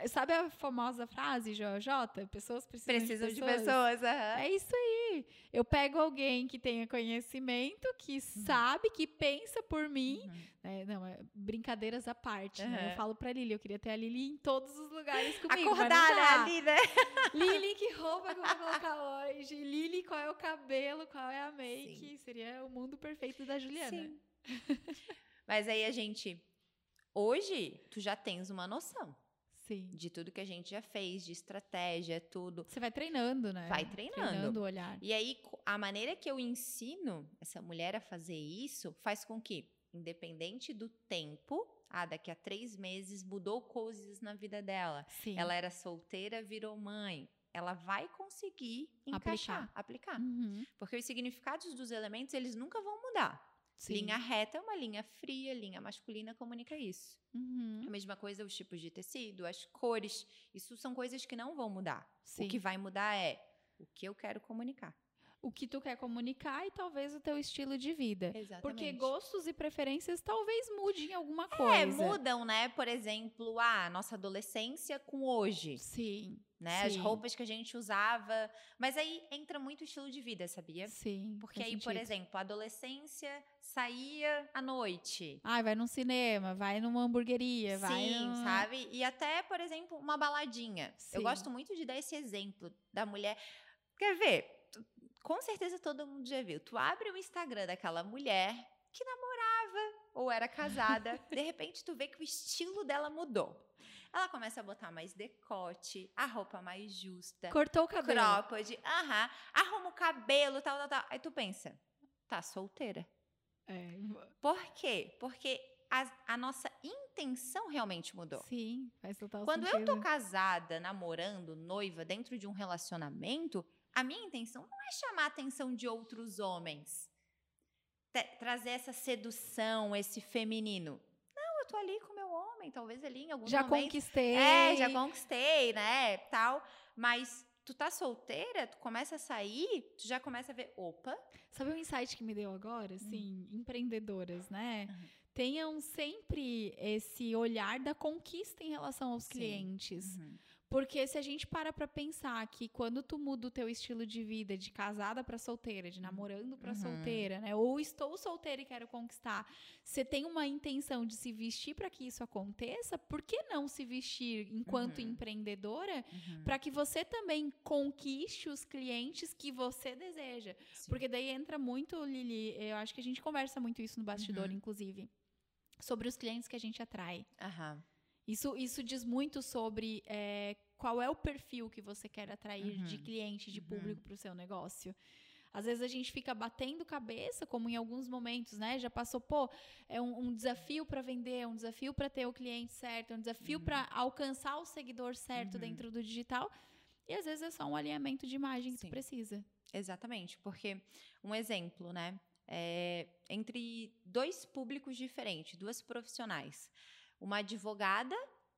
Sabe a famosa frase, JJ? Pessoas precisam, Precisam de de pessoas. pessoas. aham. É isso aí. Eu pego alguém que tenha conhecimento, que sabe, que pensa por mim. Uhum. né? não, é brincadeiras à parte. né? Eu falo pra Lili, eu queria ter a Lili em todos os lugares comigo. Acordar, né, ali, né? Lili, que roupa que eu vou colocar hoje? Lili, qual é o cabelo? Qual é a make? Seria o mundo perfeito da Juliana. Sim. Mas aí a gente. Hoje, tu já tens uma noção. Sim. de tudo que a gente já fez, de estratégia, tudo. Você vai treinando, né? Vai treinando. Treinando o olhar. E aí, a maneira que eu ensino essa mulher a fazer isso faz com que, independente do tempo, ah, daqui a três meses mudou coisas na vida dela. Sim. Ela era solteira, virou mãe. Ela vai conseguir encaixar, aplicar. Uhum. Porque os significados dos elementos, eles nunca vão mudar. Sim. Linha reta é uma linha fria, linha masculina comunica isso. Uhum. A mesma coisa os tipos de tecido, as cores. Isso são coisas que não vão mudar. Sim. O que vai mudar é o que eu quero comunicar. o que tu quer comunicar e talvez o teu estilo de vida. Exatamente. Porque gostos e preferências talvez mudem alguma É, coisa. mudam, né? Por exemplo, a nossa adolescência com hoje, Sim, né? As Sim. roupas que a gente usava. Mas aí entra muito o estilo de vida, sabia? sim. Porque aí, por sentido. exemplo, a adolescência saía à noite. Ai, vai num cinema, vai numa hamburgueria, vai Sim, num... sabe? E até, por exemplo, uma baladinha. Eu Sim. gosto muito de dar esse exemplo da mulher. Quer ver? Com certeza todo mundo já viu. Tu abre o Instagram daquela mulher que namorava ou era casada, de repente tu vê que o estilo dela mudou. Ela começa a botar mais decote, a roupa mais justa, Cortou o cabelo. cropped, aham, arruma o cabelo, tal, tal, tal. Aí tu pensa, tá solteira. É, Por quê? Porque a, a nossa intenção realmente mudou. sim, faz total Quando sentido. eu tô casada, namorando, noiva, dentro de um relacionamento, a minha intenção não é chamar a atenção de outros homens. Trazer essa sedução, esse feminino. Não, eu tô ali com homem, talvez ali em algum Já momento. conquistei. É, já conquistei, né, tal. Mas tu tá solteira, tu começa a sair, tu já começa a ver, opa, Sabe um insight que me deu agora? Assim, empreendedoras, né? Hum. Uhum. Tenham sempre esse olhar da conquista em relação aos Sim. clientes. Uhum. Porque se a gente para pra pensar que quando tu muda o teu estilo de vida de casada pra solteira, de namorando pra Uhum. solteira, né? Ou estou solteira e quero conquistar, você tem uma intenção de se vestir pra que isso aconteça, por que não se vestir enquanto Uhum. empreendedora Uhum. pra que você também conquiste os clientes que você deseja? Sim. Porque daí entra muito, Lili, eu acho que a gente conversa muito isso no bastidor, Uhum. inclusive, sobre os clientes que a gente atrai. Aham. Isso, isso diz muito sobre é, qual é o perfil que você quer atrair de Uhum. cliente, de Uhum. público para o seu negócio. Às vezes a gente fica batendo cabeça, como em alguns momentos, né? Já passou, pô, é um, um desafio para vender, é um desafio para ter o cliente certo, é um desafio Uhum. para alcançar o seguidor certo Uhum. dentro do digital. E às vezes é só um alinhamento de imagem que Sim. tu precisa. Exatamente, porque um exemplo, né? é, entre dois públicos diferentes, duas profissionais. Uma advogada,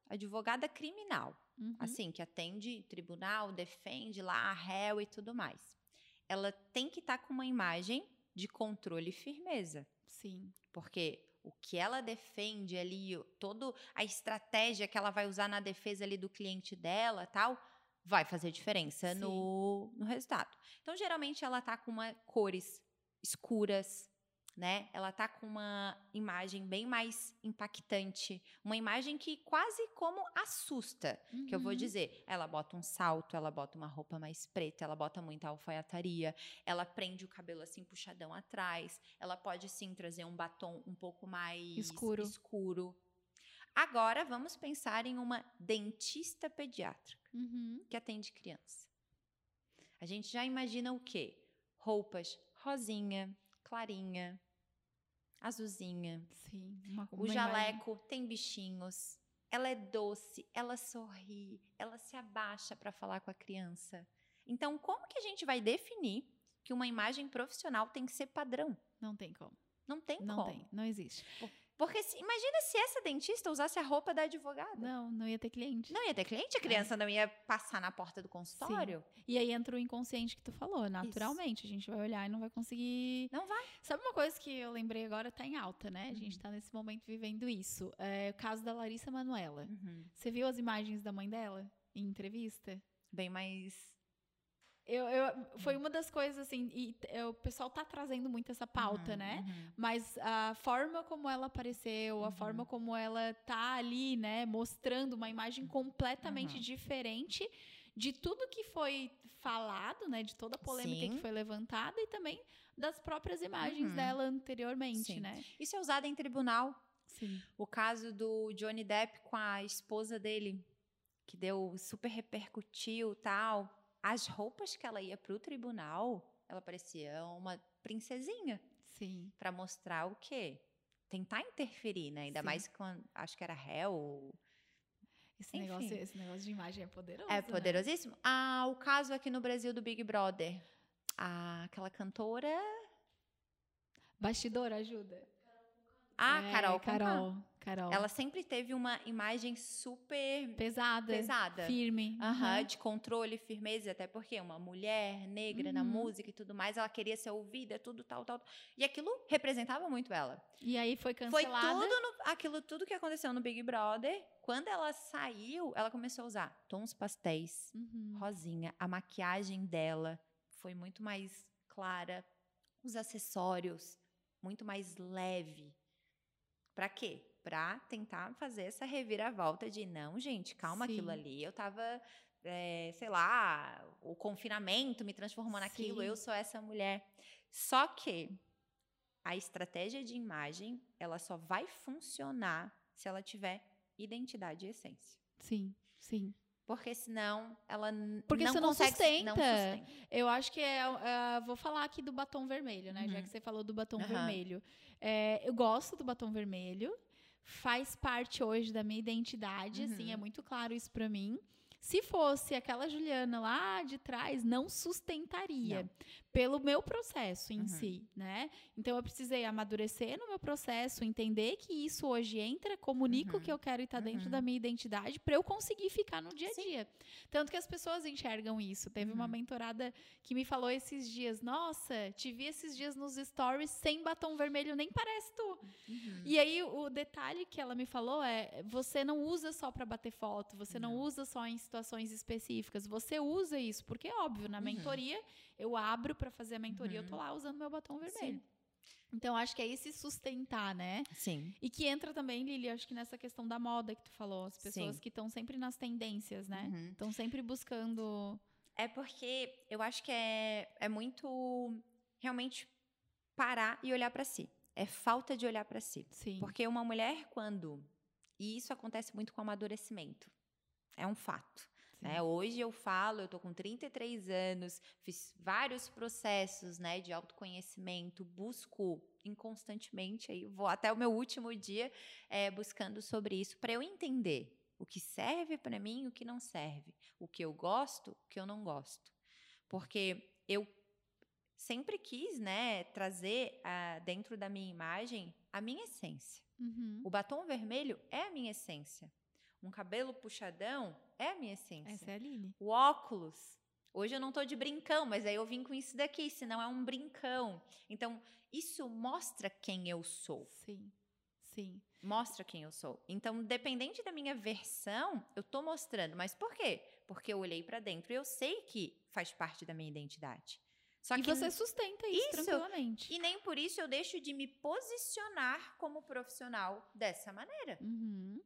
advogada criminal, Uhum. assim, que atende tribunal, defende lá a réu e tudo mais. Ela tem que estar com uma imagem de controle e firmeza, Sim. porque o que ela defende ali, toda a estratégia que ela vai usar na defesa ali do cliente dela, tal, vai fazer diferença Sim. no, no resultado. Então, geralmente ela tá com uma cores escuras, né? Ela tá com uma imagem bem mais impactante, uma imagem que quase como assusta, que eu vou Uhum. dizer, ela bota um salto, ela bota uma roupa mais preta, ela bota muita alfaiataria, ela prende o cabelo assim puxadão atrás, ela pode sim trazer um batom um pouco mais Escuro. escuro. Agora vamos pensar em uma dentista pediátrica Uhum. que atende criança. A gente já imagina o quê? Roupas rosinha, clarinha, azulzinha. Sim. Uma, O jaleco tem bichinhos. Ela é doce, ela sorri, ela se abaixa para falar com a criança. Então, como que a gente vai definir que uma imagem profissional tem que ser padrão? Não tem como. Não tem Não como. tem. Não existe. Porque se- imagina se essa dentista usasse a roupa da advogada. Não, não ia ter cliente. Não ia ter cliente, a criança não ia passar na porta do consultório. E aí entra o inconsciente que tu falou, naturalmente. A gente vai olhar e não vai conseguir. Não vai. Sabe uma coisa que eu lembrei agora? Tá em alta, né? A gente Uhum. tá nesse momento vivendo isso. É o caso da Larissa Manuela. Uhum. Você viu as imagens da mãe dela em entrevista? Bem mais. Eu, eu- foi uma das coisas, assim, e é, o pessoal tá trazendo muito essa pauta, Uhum, né? uhum. Mas a forma como ela apareceu, a Uhum. forma como ela tá ali, né, mostrando uma imagem completamente Uhum. diferente de tudo que foi falado, né, de toda a polêmica Sim. que foi levantada e também das próprias imagens Uhum. dela anteriormente, Sim. né? Isso é usado em tribunal. Sim. O caso do Johnny Depp com a esposa dele. que deu super repercutiu tal. As roupas que ela ia para o tribunal, ela parecia uma princesinha. Sim. Para mostrar o quê? Tentar interferir, né? Ainda Sim. mais quando acho que era réu. Esse Enfim. negócio, esse negócio de imagem é poderoso. É né? poderosíssimo. Ah, o caso aqui no Brasil do Big Brother. Ah, aquela cantora. Bastidor, ajuda. Ah, É, Carol. Carol. Carol. Ela sempre teve uma imagem super pesada, pesada. firme. Aham, Aham. de controle, firmeza, até porque uma mulher negra na Uhum. música e tudo mais, ela queria ser ouvida, tudo tal, tal. E aquilo representava muito ela. E aí foi Foi cancelada. tudo no- aquilo tudo que aconteceu no Big Brother. Quando ela saiu, ela começou a usar tons pastéis, Uhum. rosinha, a maquiagem dela foi muito mais clara, os acessórios muito mais leve. Pra quê? Pra tentar fazer essa reviravolta de não, gente, calma, aquilo Sim. ali. Eu tava, é, sei lá, o confinamento me transformou naquilo, Sim. eu sou essa mulher. Só que a estratégia de imagem, ela só vai funcionar se ela tiver identidade e essência. Sim, sim. Porque senão ela Porque não você não consegue não sustenta. sustenta. Eu acho que é. é, vou falar aqui do batom vermelho, né? Já Uhum. que você falou do batom Aham. vermelho. É, eu gosto do batom vermelho. Faz parte hoje da minha identidade, assim, Uhum. é muito claro isso pra mim. Se fosse aquela Juliana lá de trás, não sustentaria. Não. Pelo meu processo em Uhum. si, né? Então eu precisei amadurecer no meu processo, entender que isso hoje entra, comunica o Uhum. que eu quero e tá dentro Uhum. da minha identidade para eu conseguir ficar no dia a Sim. dia. Tanto que as pessoas enxergam isso. Teve uma mentorada que me falou esses dias: Nossa, te vi esses dias nos stories sem batom vermelho, nem parece tu. Uhum. E aí o detalhe que ela me falou é: você não usa só para bater foto, você não. Não. usa só em situações específicas, você usa isso, porque é óbvio, na mentoria, eu abro para fazer a mentoria, eu tô Uhum. lá usando meu batom vermelho. Sim. Então acho que é esse sustentar, né? Sim. E que entra também, Lili, acho que nessa questão da moda que tu falou, as pessoas Sim. que estão sempre nas tendências, né? Uhum. Estão sempre buscando. É porque eu acho que é, é muito realmente parar e olhar pra si. É falta de olhar pra si. Sim. Porque uma mulher, quando. E isso acontece muito com o amadurecimento. É um fato. Né? Hoje eu falo, eu tô com 33 anos, fiz vários processos né, de autoconhecimento, busco inconstantemente, aí vou até o meu último dia eh, buscando sobre isso, para eu entender o que serve para mim e o que não serve, o que eu gosto, o que eu não gosto. Porque eu sempre quis né, trazer ah, dentro da minha imagem a minha essência. Uhum. O batom vermelho é a minha essência. Um cabelo puxadão é a minha essência. Essa é a Lili. O óculos. Hoje eu não tô de brincão, mas aí eu vim com isso daqui, senão é um brincão. Então, isso mostra quem eu sou. Sim. Sim. Mostra quem eu sou. Então, dependente da minha versão, eu tô mostrando. Mas por quê? Porque eu olhei pra dentro e eu sei que faz parte da minha identidade. Só e que você sustenta isso, Isso. tranquilamente. e nem por isso eu deixo de me posicionar como profissional dessa maneira. Uhum.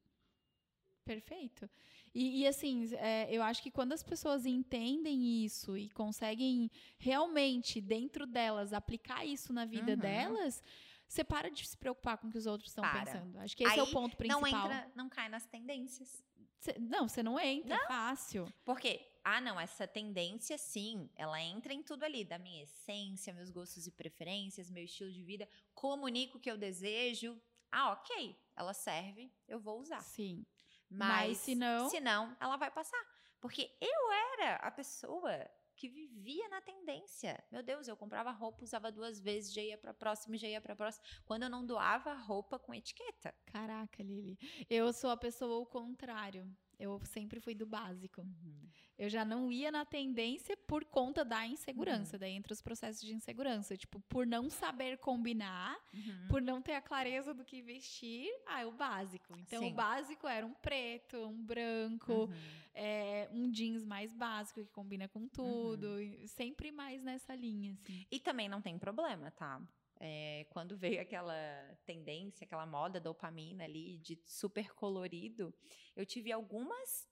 Perfeito. E, e, assim, é, eu acho que quando as pessoas entendem isso e conseguem realmente, dentro delas, aplicar isso na vida Uhum. delas, você para de se preocupar com o que os outros estão Para. pensando. Acho que esse é o Aí ponto principal. Não entra, não cai nas tendências. Cê- não, você não entra, é fácil. Porque, ah, não, essa tendência, sim, ela entra em tudo ali, da minha essência, meus gostos e preferências, meu estilo de vida, comunico o que eu desejo. Ah, ok, ela serve, eu vou usar. Sim. Mas, Mas se não- se não, ela vai passar. Porque eu era a pessoa que vivia na tendência. Meu Deus, eu comprava roupa, usava duas vezes, já ia pra próxima, já ia pra próxima. Quando eu não doava roupa com etiqueta. Caraca, Lili. Eu sou a pessoa o contrário. Eu sempre fui do básico. Eu já não ia na tendência por conta da Uhum. insegurança, daí entre os processos de insegurança. Tipo, por não saber combinar, Uhum. por não ter a clareza do que vestir, ah, é o básico. Então, Sim. o básico era um preto, um branco, Uhum. é, um jeans mais básico que combina com tudo. Uhum. sempre mais nessa linha, assim. E também não tem problema, tá? É, quando veio aquela tendência, aquela moda dopamina ali de super colorido, eu tive algumas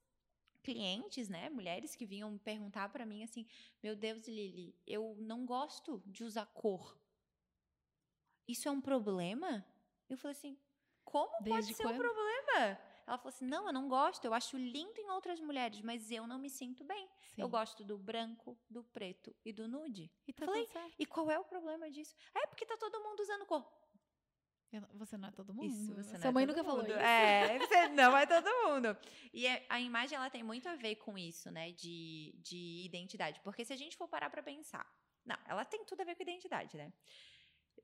clientes, né, mulheres que vinham perguntar pra mim assim: "Meu Deus, Lili, eu não gosto de usar cor. Isso é um problema?" Eu falei assim: "Como Desde pode ser quando? um problema? Ela falou assim: não, eu não gosto, eu acho lindo em outras mulheres, mas eu não me sinto bem. Sim. Eu gosto do branco, do preto e do nude. E tá Falei. E qual é o problema disso? É porque tá todo mundo usando cor. Você não é todo mundo. Isso, você não Sua é mãe todo nunca falou mundo. isso. É, você não é todo mundo. E é- a imagem, ela tem muito a ver com isso, né? De, de identidade. Porque se a gente for parar pra pensar... Não, ela tem tudo a ver com identidade, né?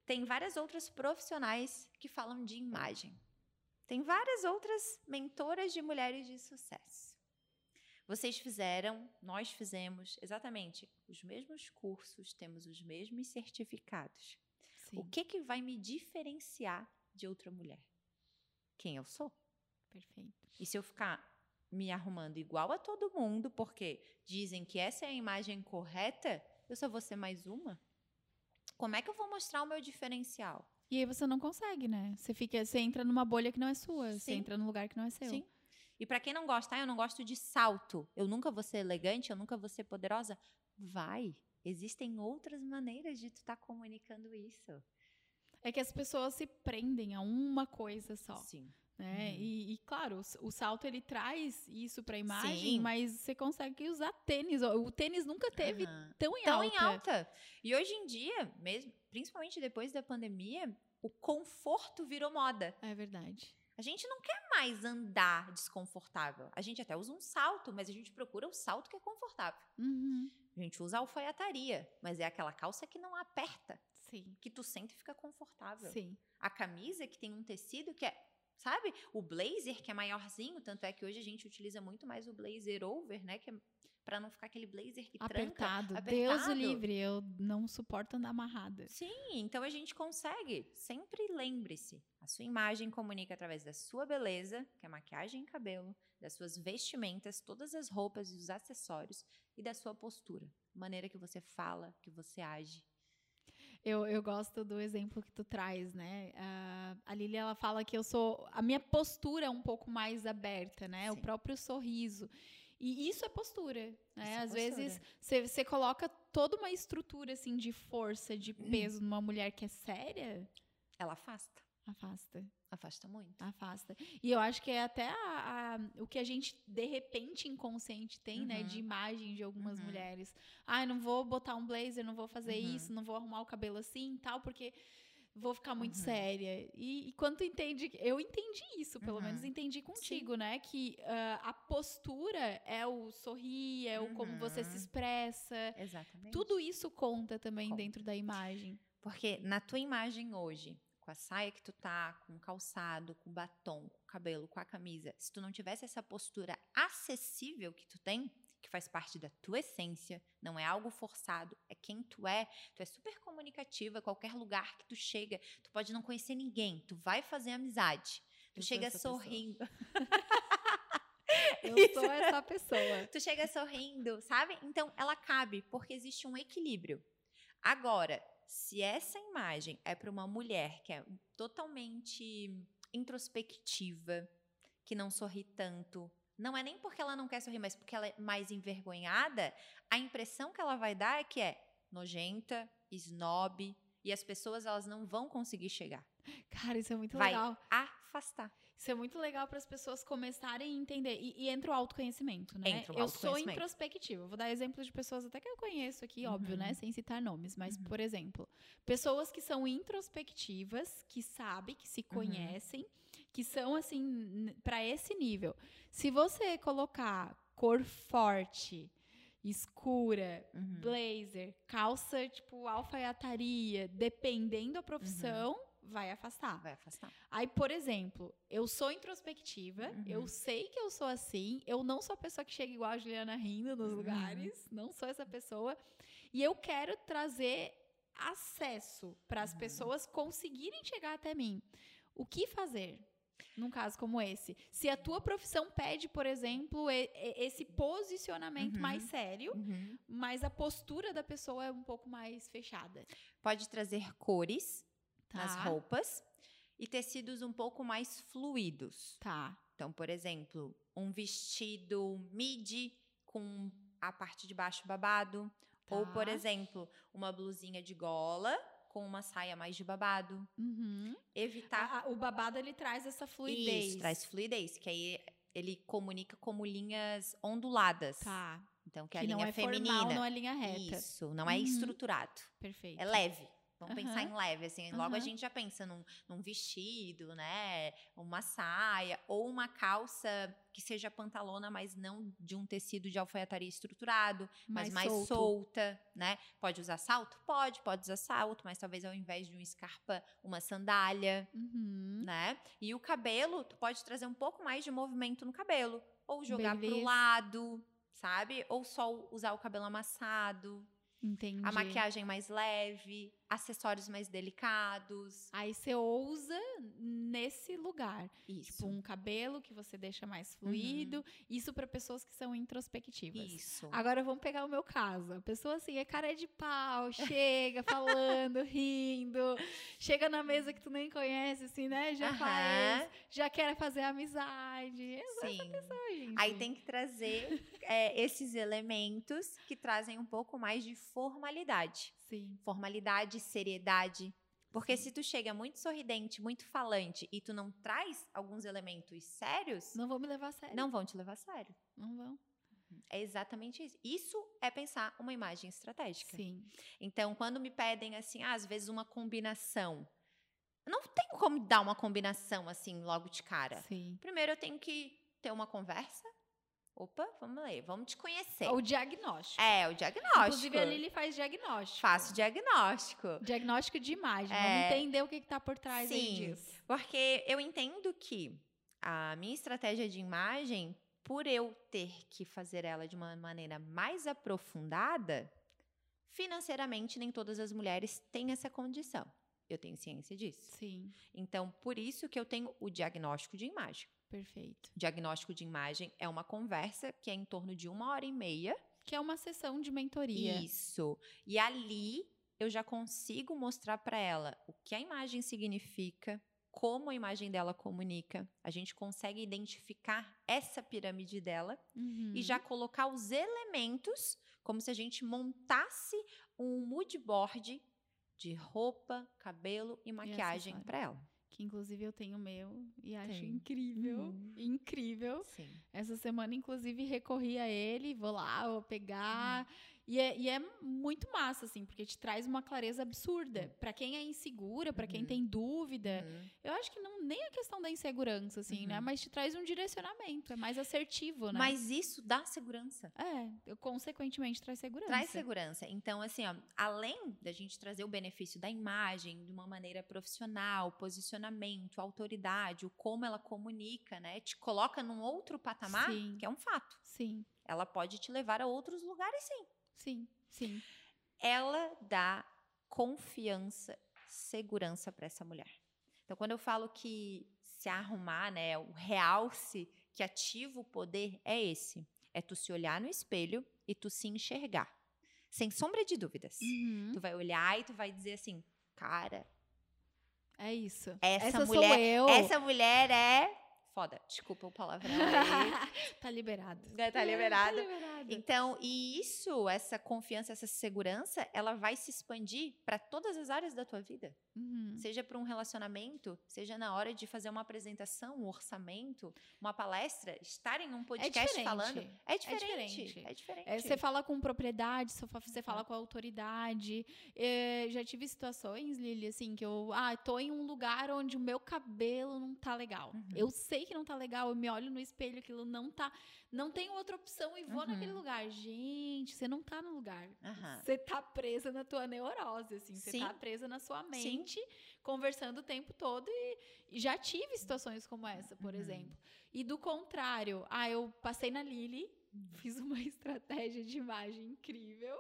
Tem várias outras profissionais que falam de imagem. Tem várias outras mentoras de mulheres de sucesso. Vocês fizeram, nós fizemos exatamente os mesmos cursos, temos os mesmos certificados. O Sim, que, que vai me diferenciar de outra mulher? Quem eu sou? perfeito. E se eu ficar me arrumando igual a todo mundo, porque dizem que essa é a imagem correta, eu só vou ser mais uma? Como é que eu vou mostrar o meu diferencial? E aí você não consegue, né? Você fica, você entra numa bolha que não é sua, você Sim. entra num lugar que não é seu. Sim. E para quem não gosta, ah, eu não gosto de salto, eu nunca vou ser elegante, eu nunca vou ser poderosa. Vai. Existem outras maneiras de tu estar comunicando isso. É que as pessoas se prendem a uma coisa só, Sim. né? Uhum. E, e, claro, o, o salto ele traz isso pra imagem, Sim. mas você consegue usar tênis. O tênis nunca teve Aham. tão em tão alta. em alta. E hoje em dia, mesmo, principalmente depois da pandemia, o conforto virou moda. É verdade. A gente não quer mais andar desconfortável. A gente até usa um salto, mas a gente procura o salto que é confortável. Uhum. A gente usa alfaiataria, mas é aquela calça que não aperta, Sim. que tu sente e fica confortável. Sim. A camisa que tem um tecido que é, sabe? O blazer que é maiorzinho, tanto é que hoje a gente utiliza muito mais o blazer over, né, que é para não ficar aquele blazer que tranca. Apertado. Deus o apertado. livre, eu não suporto andar amarrada. Sim, então a gente consegue. Sempre lembre-se: a sua imagem comunica através da sua beleza, que é maquiagem e cabelo, das suas vestimentas, todas as roupas e os acessórios, e da sua postura. Maneira que você fala, que você age. Eu, eu gosto do exemplo que tu traz, né? Ah, a Lili, ela fala que eu sou... A minha postura é um pouco mais aberta, né? O Sim. próprio sorriso. E isso é postura, né? Isso é Às postura. vezes, você coloca toda uma estrutura, assim, de força, de Hum. peso numa mulher que é séria, Ela afasta. afasta. Afasta muito. Afasta. E eu acho que é até a- a- o que a gente, de repente, inconsciente tem, né? Uhum. De imagem de algumas Uhum. mulheres. Ah, não vou botar um blazer, não vou fazer Uhum. isso, não vou arrumar o cabelo assim e tal, porque vou ficar muito Uhum. séria. E, e quando tu entende, eu entendi isso, pelo Uhum. menos entendi contigo, né? Que ah, a postura é o sorrir, é o como você se Uhum. expressa. Exatamente. Tudo isso conta também Conta. dentro da imagem. Porque na tua imagem hoje, com a saia que tu tá, com o calçado, com o batom, com o cabelo, com a camisa, se tu não tivesse essa postura acessível que tu tem, que faz parte da tua essência, não é algo forçado, é quem tu é, tu é super comunicativa, qualquer lugar que tu chega, tu pode não conhecer ninguém, tu vai fazer amizade. Tu Eu chega sorrindo, Eu sou essa pessoa. tu chega sorrindo, sabe? Então ela cabe, porque existe um equilíbrio. Agora, se essa imagem é para uma mulher que é totalmente introspectiva, que não sorri tanto, não é nem porque ela não quer sorrir, mas porque ela é mais envergonhada, a impressão que ela vai dar é que é nojenta, snob, e as pessoas elas não vão conseguir chegar. Cara, isso é muito Vai legal. afastar. Isso é muito legal para as pessoas começarem a entender. E, e entra o autoconhecimento, né? Entra o eu sou autoconhecimento. introspectiva. Vou dar exemplos de pessoas até que eu conheço aqui, óbvio, Uhum. né? Sem citar nomes. Mas, Uhum. por exemplo, pessoas que são introspectivas, que sabem, que se Uhum. conhecem, que são, assim, para esse nível. Se você colocar cor forte, escura, Uhum. blazer, calça, tipo, alfaiataria, dependendo da profissão, vai afastar. Vai afastar. Aí, por exemplo, eu sou introspectiva, Uhum. eu sei que eu sou assim, eu não sou a pessoa que chega igual a Juliana rindo nos Uhum. lugares, não sou essa pessoa. E eu quero trazer acesso para as Uhum. pessoas conseguirem chegar até mim. O que fazer? Num caso como esse. Se a tua profissão pede, por exemplo, e- e- esse posicionamento Uhum. mais sério, Uhum. mas a postura da pessoa é um pouco mais fechada. Pode trazer cores nas Tá. roupas e tecidos um pouco mais fluidos. Tá. Então, por exemplo, um vestido midi com a parte de baixo babado. Ou, por Tá. exemplo, uma blusinha de gola com uma saia mais de babado. Uhum. Evitar. A- a- o babado ele traz essa fluidez. Isso, traz fluidez, que aí ele comunica como linhas onduladas. Tá. Então, que, Que, a linha não é feminina. formal, não é linha reta. Isso, não é Uhum. estruturado. Perfeito. É leve. Vamos pensar Aham. em leve, assim. Logo a Aham. gente já pensa num, num vestido, né? Uma saia ou uma calça que seja pantalona, mas não de um tecido de alfaiataria estruturado, mas mais solto. solta, né? Pode usar salto? Pode, pode usar salto, mas talvez ao invés de um escarpa, uma sandália, Uhum. né? E o cabelo, tu pode trazer um pouco mais de movimento no cabelo, ou jogar pro Beleza. lado, sabe? Ou só usar o cabelo amassado, Entendi. a maquiagem mais leve, acessórios mais delicados. Aí você ousa nesse lugar. Isso. Tipo, um cabelo que você deixa mais fluido. Isso para pessoas que são introspectivas. Isso. Agora vamos pegar o meu caso. A pessoa assim é cara de pau, chega falando, rindo, chega na mesa que tu nem conhece, assim, né? Já faz, Aham, já quer fazer amizade. Essa Sim. pessoa, gente. Aí tem que trazer é, esses elementos que trazem um pouco mais de formalidade. Sim. Formalidade, seriedade. Porque se tu chega muito sorridente, muito falante e tu não traz alguns elementos sérios, Não vou me levar a sério. não vão te levar a sério. Não vão. É exatamente isso. Isso é pensar uma imagem estratégica. Sim. Então, quando me pedem assim, ah, às vezes uma combinação, não tenho como dar uma combinação assim logo de cara. Sim. Primeiro eu tenho que ter uma conversa. Opa, vamos ler, vamos te conhecer. O diagnóstico. É, o diagnóstico. Inclusive, a Lili faz diagnóstico. Faço diagnóstico. Diagnóstico de imagem. É. Vamos entender o que, que tá por trás Sim. disso. Porque eu entendo que a minha estratégia de imagem, por eu ter que fazer ela de uma maneira mais aprofundada, financeiramente nem todas as mulheres têm essa condição. Eu tenho ciência disso. Sim, Então, por isso que eu tenho o diagnóstico de imagem. Perfeito. Diagnóstico de imagem é uma conversa que é em torno de uma hora e meia. Que é uma sessão de mentoria. Isso. E ali eu já consigo mostrar para ela o que a imagem significa, como a imagem dela comunica. A gente consegue identificar essa pirâmide dela Uhum. e já colocar os elementos, como se a gente montasse um mood board de roupa, cabelo e maquiagem para ela. Que inclusive eu tenho o meu e acho Tem. incrível. Uhum. Incrível. Sim. Essa semana, inclusive, recorri a ele, vou lá, vou pegar. Uhum. E, é, e é muito massa, assim, porque te traz uma clareza absurda. Pra quem é insegura, pra quem Uhum. tem dúvida. Uhum. Eu acho que não nem a questão da insegurança, assim, né? Uhum. Mas te traz um direcionamento, é mais assertivo, né? Mas isso dá segurança. É, consequentemente traz segurança. Traz segurança. Então, assim, ó, além da gente trazer o benefício da imagem de uma maneira profissional, posicionamento, autoridade, o como ela comunica, né? Te coloca num outro patamar, Sim. que é um fato. Sim, Ela pode te levar a outros lugares, sim. Sim, sim. Ela dá confiança, segurança para essa mulher. Então, quando eu falo que se arrumar, né, o realce que ativa o poder é esse. É tu se olhar no espelho e tu se enxergar. Sem sombra de dúvidas. Uhum. Tu vai olhar e tu vai dizer assim, cara, É isso. Essa sou mulher- eu. essa mulher é foda. Desculpa o palavrão aí. tá liberado. Já tá liberado. Tá liberado. Então, e isso, essa confiança, essa segurança, ela vai se expandir para todas as áreas da tua vida. Uhum. Seja para um relacionamento, seja na hora de fazer uma apresentação, um orçamento, uma palestra, estar em um podcast diferente. falando. É diferente. diferente. É diferente. É, você fala com propriedade, você fa- você fala com autoridade. É, já tive situações, Lili, assim, que eu ah, tô em um lugar onde o meu cabelo não tá legal. Uhum. Eu sei que não tá legal, eu me olho no espelho, aquilo não tá. Não tenho outra opção e vou Uhum. naquele lugar. Gente, você não tá no lugar. Você tá presa na tua neurose, assim. Você Sim. tá presa na sua Sim. mente, conversando o tempo todo. E, e já tive situações como essa, por Uhum. exemplo. E do contrário, ah, eu passei na Lili, fiz uma estratégia de imagem incrível.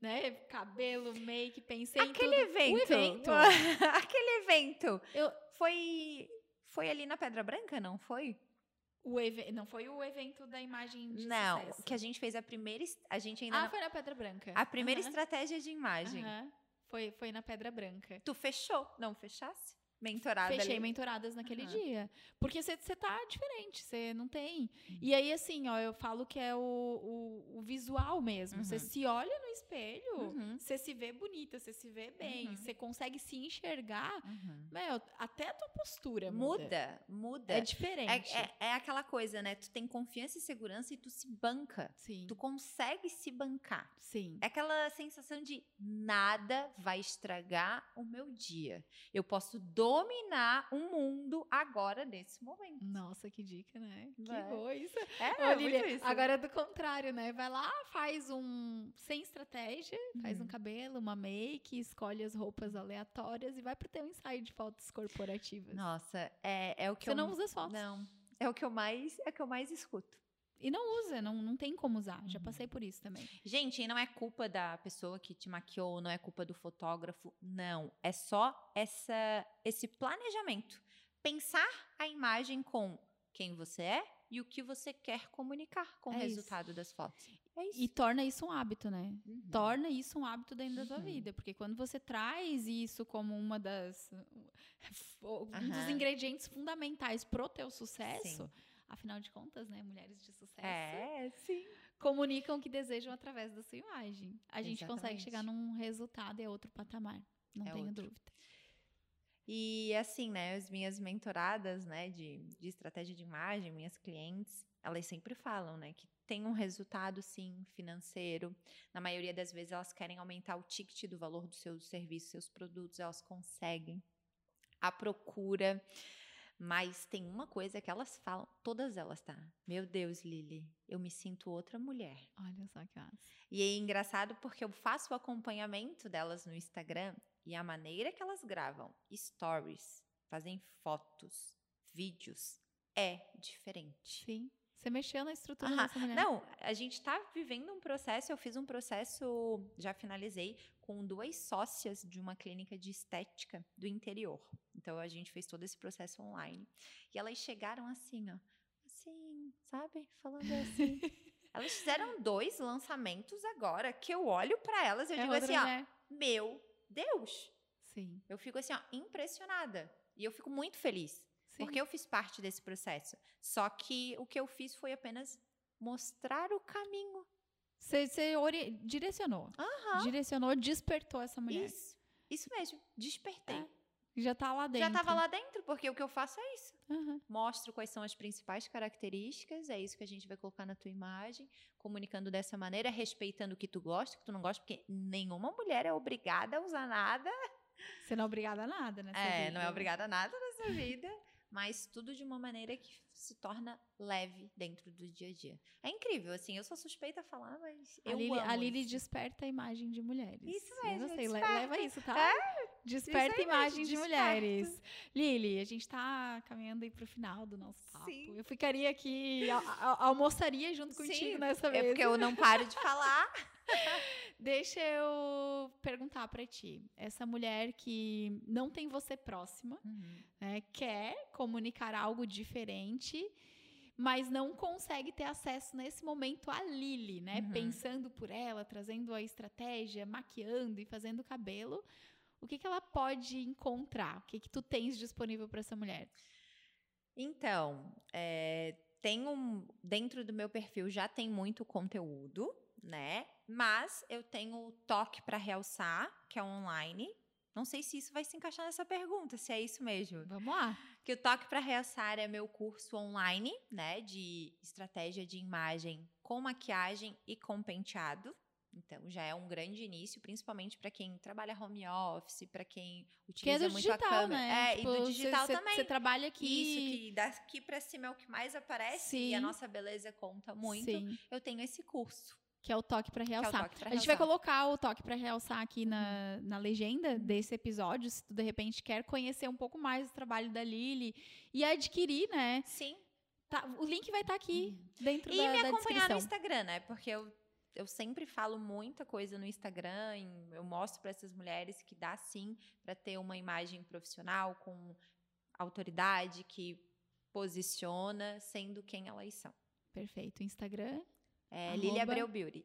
Né? Cabelo, make, pensei em Aquele tudo. evento. Evento. Aquele evento. Eu- Foi. Foi ali na Pedra Branca, não foi? O Não foi o evento da imagem de não, sucesso. que a gente fez a primeira. A gente ainda Ah, não. foi na Pedra Branca. A primeira Aham, estratégia de imagem. aham. Foi, foi na Pedra Branca. Tu fechou? Não fechasse? Mentorada Fechei ali. mentoradas naquele Aham. dia. Porque você tá diferente, você não tem. Uhum. E aí, assim, ó, eu falo que é o, o, o visual mesmo. Você Uhum. se olha no espelho, Uhum. você se vê bonita, você se vê bem, Uhum. você consegue se enxergar. Uhum. Meu, até a tua postura muda. Muda, muda. É diferente. É, é, é aquela coisa, né? Tu tem confiança e segurança e tu se banca. Sim, Tu consegue se bancar. sim. É aquela sensação de nada vai estragar o meu dia. Eu posso dominar o mundo agora, nesse momento. Nossa, que dica, né? Que Vai. boa isso. É, Ô, Lilia, isso. agora é do contrário, né? Vai lá, faz um sem estratégia, faz um Uhum. cabelo, uma make, escolhe as roupas aleatórias e vai pro teu ensaio de fotos corporativas. Nossa, é, é o que Você eu não usa as fotos. Não. É o que eu mais, é o que eu mais escuto. E não usa, não, não tem como usar. Já Uhum. passei por isso também. Gente, e não é culpa da pessoa que te maquiou, não é culpa do fotógrafo, não. É só essa esse planejamento. Pensar a imagem com quem você é e o que você quer comunicar com o É isso. resultado das fotos. É isso. E torna isso um hábito, né? Uhum. Torna isso um hábito dentro da tua Uhum. vida. Porque quando você traz isso como uma das. um dos ingredientes fundamentais pro teu sucesso, Sim. Afinal de contas, né? Mulheres de sucesso. É, comunicam o que desejam através da sua imagem. A gente consegue Exatamente. chegar num resultado e é outro patamar. Não É tenho outro. dúvida. E assim, né, as minhas mentoradas, né, de, de estratégia de imagem, minhas clientes, elas sempre falam, né, que tem um resultado, sim, financeiro. Na maioria das vezes, elas querem aumentar o ticket do valor dos seus serviços, seus produtos, elas conseguem. A procura. Mas tem uma coisa que elas falam, todas elas, tá? Meu Deus, Lili, eu me sinto outra mulher. Olha só que massa. E é engraçado porque eu faço o acompanhamento delas no Instagram e a maneira que elas gravam stories, fazem fotos, vídeos, é diferente. Sim. Você mexeu na estrutura Aham. dessa mulher. Não, a gente tá vivendo um processo, eu fiz um processo, já finalizei, com duas sócias de uma clínica de estética do interior. Então a gente fez todo esse processo online. E elas chegaram assim, ó. Assim, sabe? Falando assim. elas fizeram dois lançamentos agora que eu olho pra elas e eu é digo assim, ó, mulher. meu Deus. Sim. Eu fico assim, ó, impressionada. E eu fico muito feliz. Sim. Porque eu fiz parte desse processo. Só que o que eu fiz foi apenas mostrar o caminho. Você, você ori- direcionou. Aham. Direcionou, despertou essa mulher. Isso. Isso mesmo. Despertei. É, Já tá lá dentro. Já estava lá dentro, porque o que eu faço é isso. Aham. Mostro quais são as principais características, é isso que a gente vai colocar na tua imagem, comunicando dessa maneira, respeitando o que tu gosta, o que tu não gosta, porque nenhuma mulher é obrigada a usar nada. Você não é obrigada a nada, né? É, não é obrigada a nada nessa vida, mas tudo de uma maneira que se torna leve dentro do dia a dia. É incrível, assim, eu sou suspeita a falar, mas A eu Lili, amo a Lili isso. desperta a imagem de mulheres. Isso Eu mesmo, gostei. Le- desperta. Leva isso, tá? É, desperta isso aí a imagem de desperta. mulheres. Lili, a gente tá caminhando aí pro final do nosso papo. Sim. Eu ficaria aqui, al- al- almoçaria junto Sim, contigo nessa vez. É porque eu não paro de falar. Deixa eu perguntar pra ti. Essa mulher que não tem você próxima, né, quer comunicar algo diferente, mas não consegue ter acesso nesse momento à Lili, né? Uhum. Pensando por ela, trazendo a estratégia, maquiando e fazendo cabelo. O que, que ela pode encontrar? O que, que tu tens disponível para essa mulher? Então, é, tem um, dentro do meu perfil já tem muito conteúdo, né? Mas eu tenho o toque para realçar, que é online. Não sei se isso vai se encaixar nessa pergunta, se é isso mesmo. Vamos lá. Que o Toque para Realçar é meu curso online, né, de estratégia de imagem com maquiagem e com penteado. Então já é um grande início, principalmente para quem trabalha home office, para quem Que é utiliza do muito a digital, câmera. né? É, Tipo, e do cê- digital cê- também. Você trabalha aqui. Isso, que daqui para cima é o que mais aparece e a Sim. nossa beleza conta muito. Sim, Eu tenho esse curso. Que é o toque para é o realçar. toque pra a gente vai colocar o toque para realçar aqui na, na legenda desse episódio, se tu de repente quer conhecer um pouco mais do trabalho da Lili e adquirir, né? Sim. Tá, o link vai estar aqui dentro E da, me da acompanhar no descrição. Instagram, né? Porque eu, eu sempre falo muita coisa no Instagram, eu mostro para essas mulheres que dá sim para ter uma imagem profissional com autoridade que posiciona sendo quem elas são. Perfeito. Instagram, É Arroba- Lili Abreu Beauty.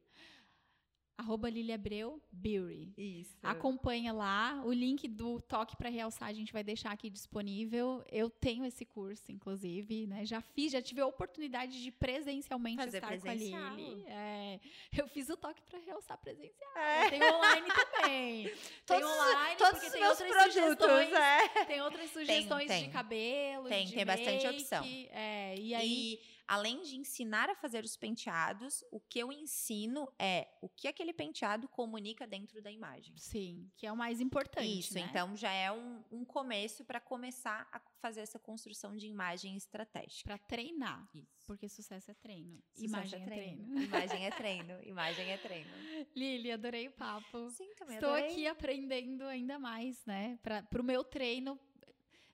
arroba Lili Abreu Beauty. Isso. Acompanha lá. O link do Toque para Realçar a gente vai deixar aqui disponível. Eu tenho esse curso, inclusive, né? Já fiz, já tive a oportunidade de presencialmente Fazer estar presencial. com a Lili. É, eu fiz o Toque para Realçar presencial. É. Tem online também. tem online Todos porque os tem meus outras produtos, sugestões. é. Tem outras sugestões tem. de cabelo, Tem, de tem bastante opção. É, e aí E além de ensinar a fazer os penteados, o que eu ensino é o que aquele penteado comunica dentro da imagem. Sim, que é o mais importante. Isso, né? então já é um, um começo para começar a fazer essa construção de imagem estratégica. Pra treinar. Isso. Porque sucesso é treino. Sucesso imagem é treino. Imagem é treino. Imagem é treino. Lili, adorei o papo. Sim, também Estou adorei. aqui aprendendo ainda mais, né? Para o meu treino.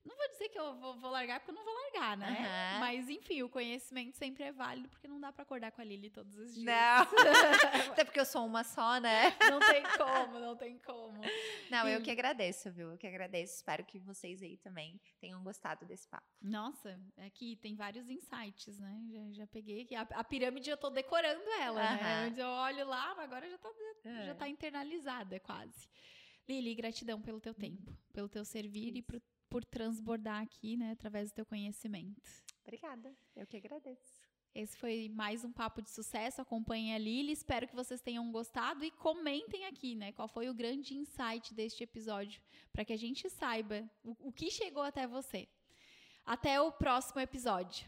Não vou dizer que eu vou, vou largar, porque eu não vou largar, né? Aham. Mas, enfim, o conhecimento sempre é válido, porque não dá para acordar com a Lili todos os dias. Não. Até porque eu sou uma só, né? Não tem como, não tem como. Não, eu que agradeço, viu? Eu que agradeço. Espero que vocês aí também tenham gostado desse papo. Nossa, aqui tem vários insights, né? Já, já peguei aqui. A, a pirâmide eu tô decorando ela, né? Aham. Antes eu olho lá, agora já tá, É. já tá internalizada quase. Lili, gratidão pelo teu tempo, pelo teu servir e por, por transbordar aqui, né, através do teu conhecimento. Obrigada. Eu que agradeço. Esse foi mais um papo de sucesso. Acompanhem a Lili. Espero que vocês tenham gostado e comentem aqui, né? Qual foi o grande insight deste episódio, para que a gente saiba o, o que chegou até você. Até o próximo episódio.